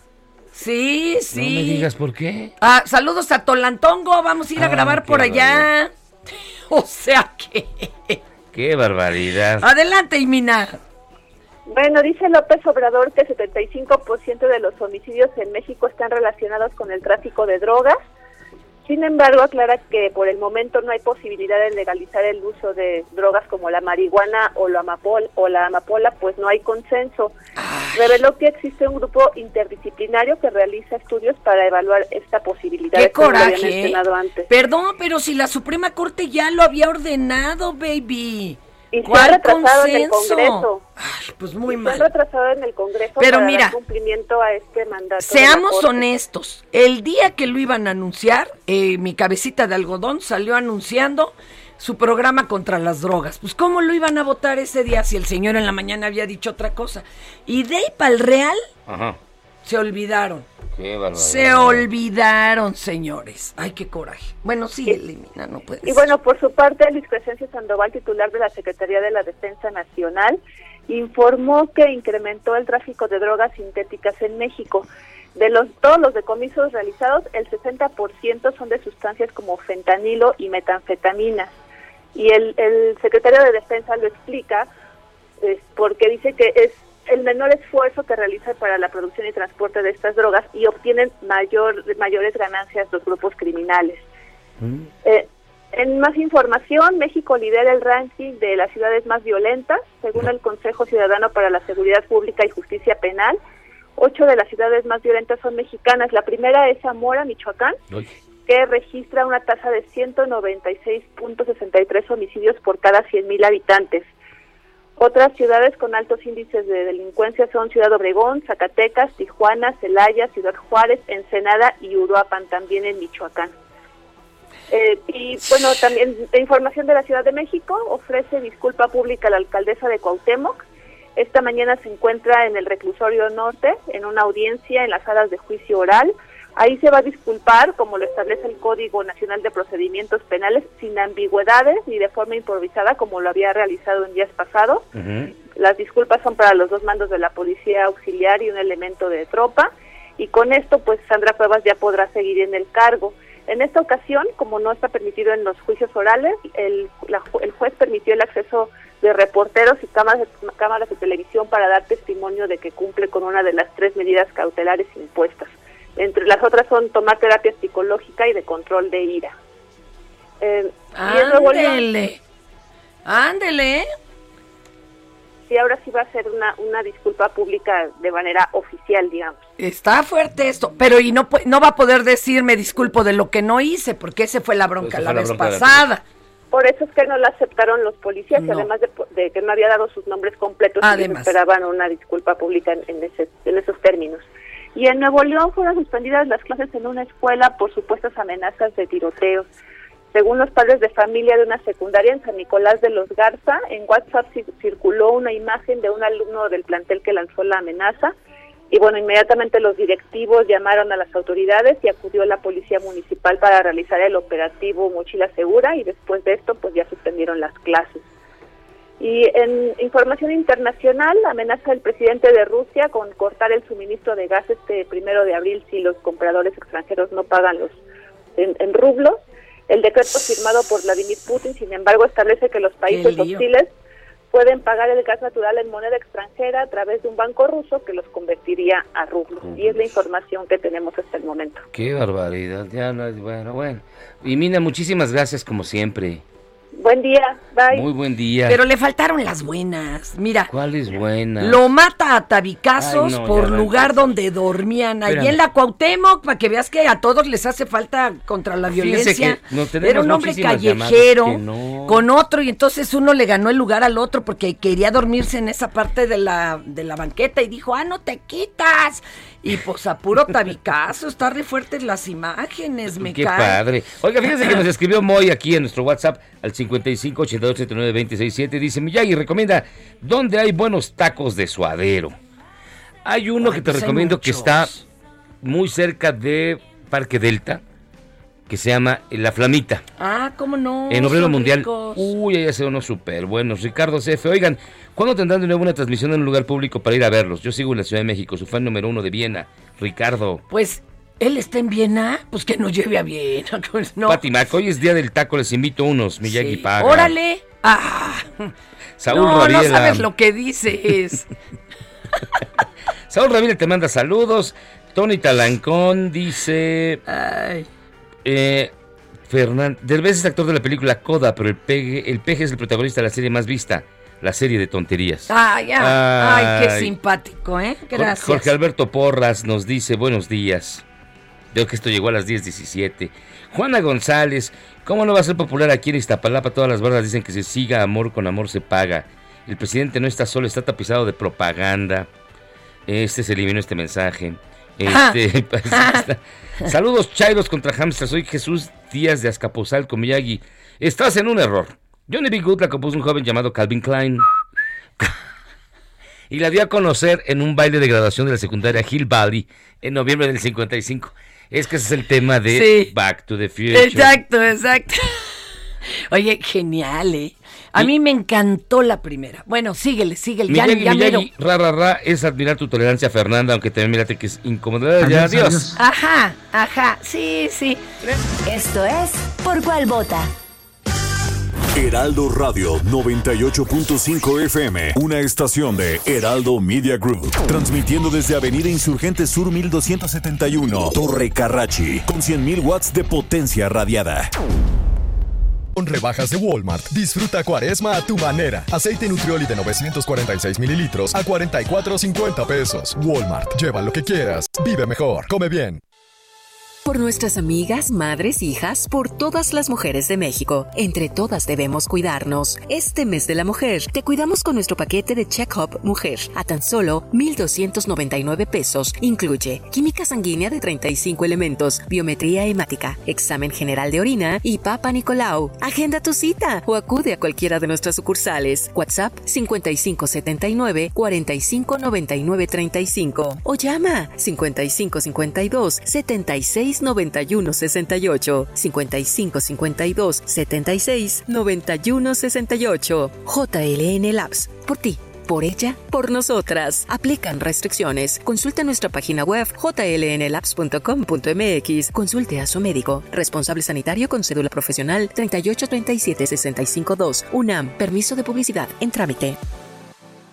Sí, sí. No me digas por qué. Ah, saludos a Tolantongo. Vamos a ir a grabar por allá. O sea que. Qué barbaridad. Adelante, Imina. Bueno, dice López Obrador que 75% de los homicidios en México están relacionados con el tráfico de drogas. Sin embargo, aclara que por el momento no hay posibilidad de legalizar el uso de drogas como la marihuana o la, amapol, o la amapola, pues no hay consenso. Reveló que existe un grupo interdisciplinario que realiza estudios para evaluar esta posibilidad. Qué lo coraje. ¿eh? mencionado antes. Perdón, pero si la Suprema Corte ya lo había ordenado, baby. Y se ha ¿Cuál retrasado en el consenso? Congreso. Ay, pues muy Se mal. ha retrasado en el Congreso Pero para mira, dar cumplimiento a este mandato. Seamos honestos, el día que lo iban a anunciar, eh, mi cabecita de algodón salió anunciando su programa contra las drogas. Pues ¿cómo lo iban a votar ese día si el señor en la mañana había dicho otra cosa? Y de ahí para el Real Ajá. Se olvidaron. Qué. Se olvidaron, señores. Ay, qué coraje. Bueno, sí, elimina, no puede Y ser. bueno, por su parte, Luis Crescencio Sandoval, titular de la Secretaría de la Defensa Nacional, informó que incrementó el tráfico de drogas sintéticas en México. De los todos los decomisos realizados, el 60% son de sustancias como fentanilo y metanfetaminas. Y el, el secretario de Defensa lo explica es porque dice que es el menor esfuerzo que realiza para la producción y transporte de estas drogas y obtienen mayor, mayores ganancias los grupos criminales. Eh, en más información, México lidera el ranking de las ciudades más violentas, según el Consejo Ciudadano para la Seguridad Pública y Justicia Penal. Ocho de las ciudades más violentas son mexicanas. La primera es Zamora, Michoacán, que registra una tasa de 196.63 homicidios por cada 100.000 habitantes. Otras ciudades con altos índices de delincuencia son Ciudad Obregón, Zacatecas, Tijuana, Celaya, Ciudad Juárez, Ensenada y Uruapan, también en Michoacán. Eh, y bueno, también de información de la Ciudad de México ofrece disculpa pública a la alcaldesa de Cuauhtémoc. Esta mañana se encuentra en el reclusorio norte, en una audiencia en las salas de juicio oral, Ahí se va a disculpar, como lo establece el Código Nacional de Procedimientos Penales, sin ambigüedades ni de forma improvisada, como lo había realizado en días pasados. Las disculpas son para los dos mandos de la Policía Auxiliar y un elemento de tropa. Y con esto, pues Sandra Cuevas ya podrá seguir en el cargo. En esta ocasión, como no está permitido en los juicios orales, el, la el juez permitió el acceso de reporteros y cámaras, cámaras de televisión para dar testimonio de que cumple con una de las tres medidas cautelares impuestas. Entre las otras son tomar terapia psicológica y de control de ira. Eh, y Ándele. Ándele. sí, ahora sí va a ser una, una disculpa pública de manera oficial, digamos. Está fuerte esto, pero y no no va a poder decir me disculpo de lo que no hice, porque ese fue la bronca la vez bronca pasada. Por eso es que no la aceptaron los policías, y No. además de, de que no había dado sus nombres completos, Además. esperaban una disculpa pública en, en ese- en esos términos. Y en Nuevo León fueron suspendidas las clases en una escuela por supuestas amenazas de tiroteos. Según los padres de familia de una secundaria en San Nicolás de los Garza, en WhatsApp ci- circuló una imagen de un alumno del plantel que lanzó la amenaza. Y bueno, inmediatamente los directivos llamaron a las autoridades y acudió la policía municipal para realizar el operativo Mochila Segura y después de esto pues ya suspendieron las clases. Y en información internacional, amenaza el presidente de Rusia con cortar el suministro de gas este primero de abril si los compradores extranjeros no pagan los en, en rublos. El decreto firmado por Vladimir Putin, sin embargo, establece que los países hostiles pueden pagar el gas natural en moneda extranjera a través de un banco ruso que los convertiría a rublos. Y es la información que tenemos hasta el momento. Qué barbaridad. Ya no, bueno, bueno. Y Mina, muchísimas gracias como siempre. Buen día, bye. Muy buen día. Pero le faltaron las buenas. Mira, ¿Cuál es buena? lo mata a tabicazos Ay, no, por lugar donde dormían. Allí Espérame. en la Cuauhtémoc, para que veas que a todos les hace falta contra la Fíjense violencia. que no Era un hombre callejero que no. Con otro y entonces uno le ganó el lugar al otro porque quería dormirse en esa parte de la, de la banqueta y dijo, ah, no te quitas. Y pues a puro tabicazo, está re fuertes las imágenes, me Qué cae. padre. Oiga, fíjense que nos escribió Moy aquí en nuestro WhatsApp al 55 82 79 26 7. Dice, Miyagi recomienda dónde hay buenos tacos de suadero. Hay uno Ay, que te pues recomiendo que está muy cerca de Parque Delta, que se llama La Flamita. Ah, cómo no. En Obrero son Mundial. ricos. Uy, ahí hace unos súper buenos. Ricardo CF, oigan, ¿cuándo tendrán de nuevo una transmisión en un lugar público para ir a verlos? Yo sigo en la Ciudad de México, su fan número uno de Viena, Ricardo. Pues él está en Viena, pues que nos lleve a Viena. pues, no. Pati Mac, hoy es día del taco, les invito unos, Miyagi Sí. paga. Órale. Ah. Saúl no, Rabiela. no sabes lo que dices. Saúl Ramírez te manda saludos. Tony Talancón dice. Eh, Fernán, Derbez es actor de la película Coda, pero el peje, el peje es el protagonista de la serie más vista, la serie de tonterías. Ay, ya. Ay, qué simpático, ¿eh? Gracias. Jorge Alberto Porras nos dice buenos días. Veo que esto llegó a las 10.17. Juana González, ¿cómo no va a ser popular aquí en Iztapalapa? Todas las barras dicen que se siga amor con amor se paga. El presidente no está solo, está tapizado de propaganda. Este se eliminó este mensaje. Este, pues, Saludos chairos contra hamsters. Soy Jesús Díaz de Azcapotzalco, Miyagi. Estás en un error. Johnny B. Good la compuso un joven llamado Calvin Klein. y la dio a conocer en un baile de graduación de la secundaria Hill Valley en noviembre del 55. Es que ese es el tema de Sí. Back to the Future. Exacto, exacto. Oye, genial, ¿eh? A mí me encantó la primera. Bueno, síguele, síguele. Ya, Miyagi, ya. Miyagi, ra, ra, ra, es admirar tu tolerancia, Fernanda, aunque también mírate que es incomodidad. Ya, Adiós, adiós. Ajá, ajá, sí, sí. Esto es Por Cuál Vota. Heraldo Radio 98.5 FM, una estación de Heraldo Media Group, transmitiendo desde Avenida Insurgente Sur 1271, Torre Carrachi, con 100.000 watts de potencia radiada. Con rebajas de Walmart, disfruta cuaresma a tu manera. Aceite Nutrioli de 946 mililitros a 44.50 pesos. Walmart, lleva lo que quieras, vive mejor, come bien. Por nuestras amigas, madres, hijas, por todas las mujeres de México. Entre todas debemos cuidarnos. Este mes de la mujer, te cuidamos con nuestro paquete de Check-Up Mujer a tan solo 1,299 pesos. Incluye química sanguínea de 35 elementos, biometría hemática, examen general de orina y Papa Nicolau. Agenda tu cita o acude a cualquiera de nuestras sucursales. WhatsApp 5579 459935 o llama 5552 76 91 68 55 52 76 91 68 JLN Labs por ti por ella, por nosotras. Aplican restricciones. Consulta nuestra página web jlnlabs.com.mx. Consulte a su médico. Responsable sanitario con cédula profesional 3837-652. UNAM. Permiso de publicidad en trámite.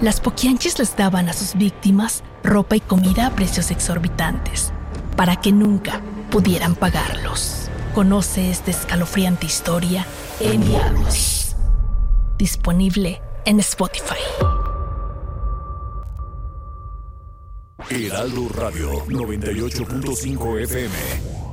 Las poquianchis les daban a sus víctimas ropa y comida a precios exorbitantes, para que nunca pudieran pagarlos. Conoce esta escalofriante historia en Diablos. Disponible en Spotify. Radio 98.5 FM.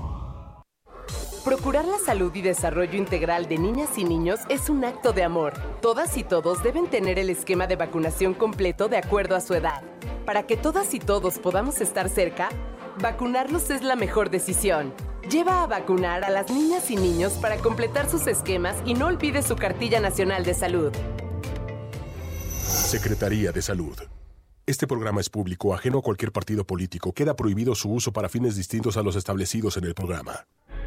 Procurar la salud y desarrollo integral de niñas y niños es un acto de amor. Todas y todos deben tener el esquema de vacunación completo de acuerdo a su edad. Para que todas y todos podamos estar cerca, vacunarlos es la mejor decisión. Lleva a vacunar a las niñas y niños para completar sus esquemas y no olvide su cartilla nacional de salud. Secretaría de Salud. Este programa es público, ajeno a cualquier partido político. Queda prohibido su uso para fines distintos a los establecidos en el programa.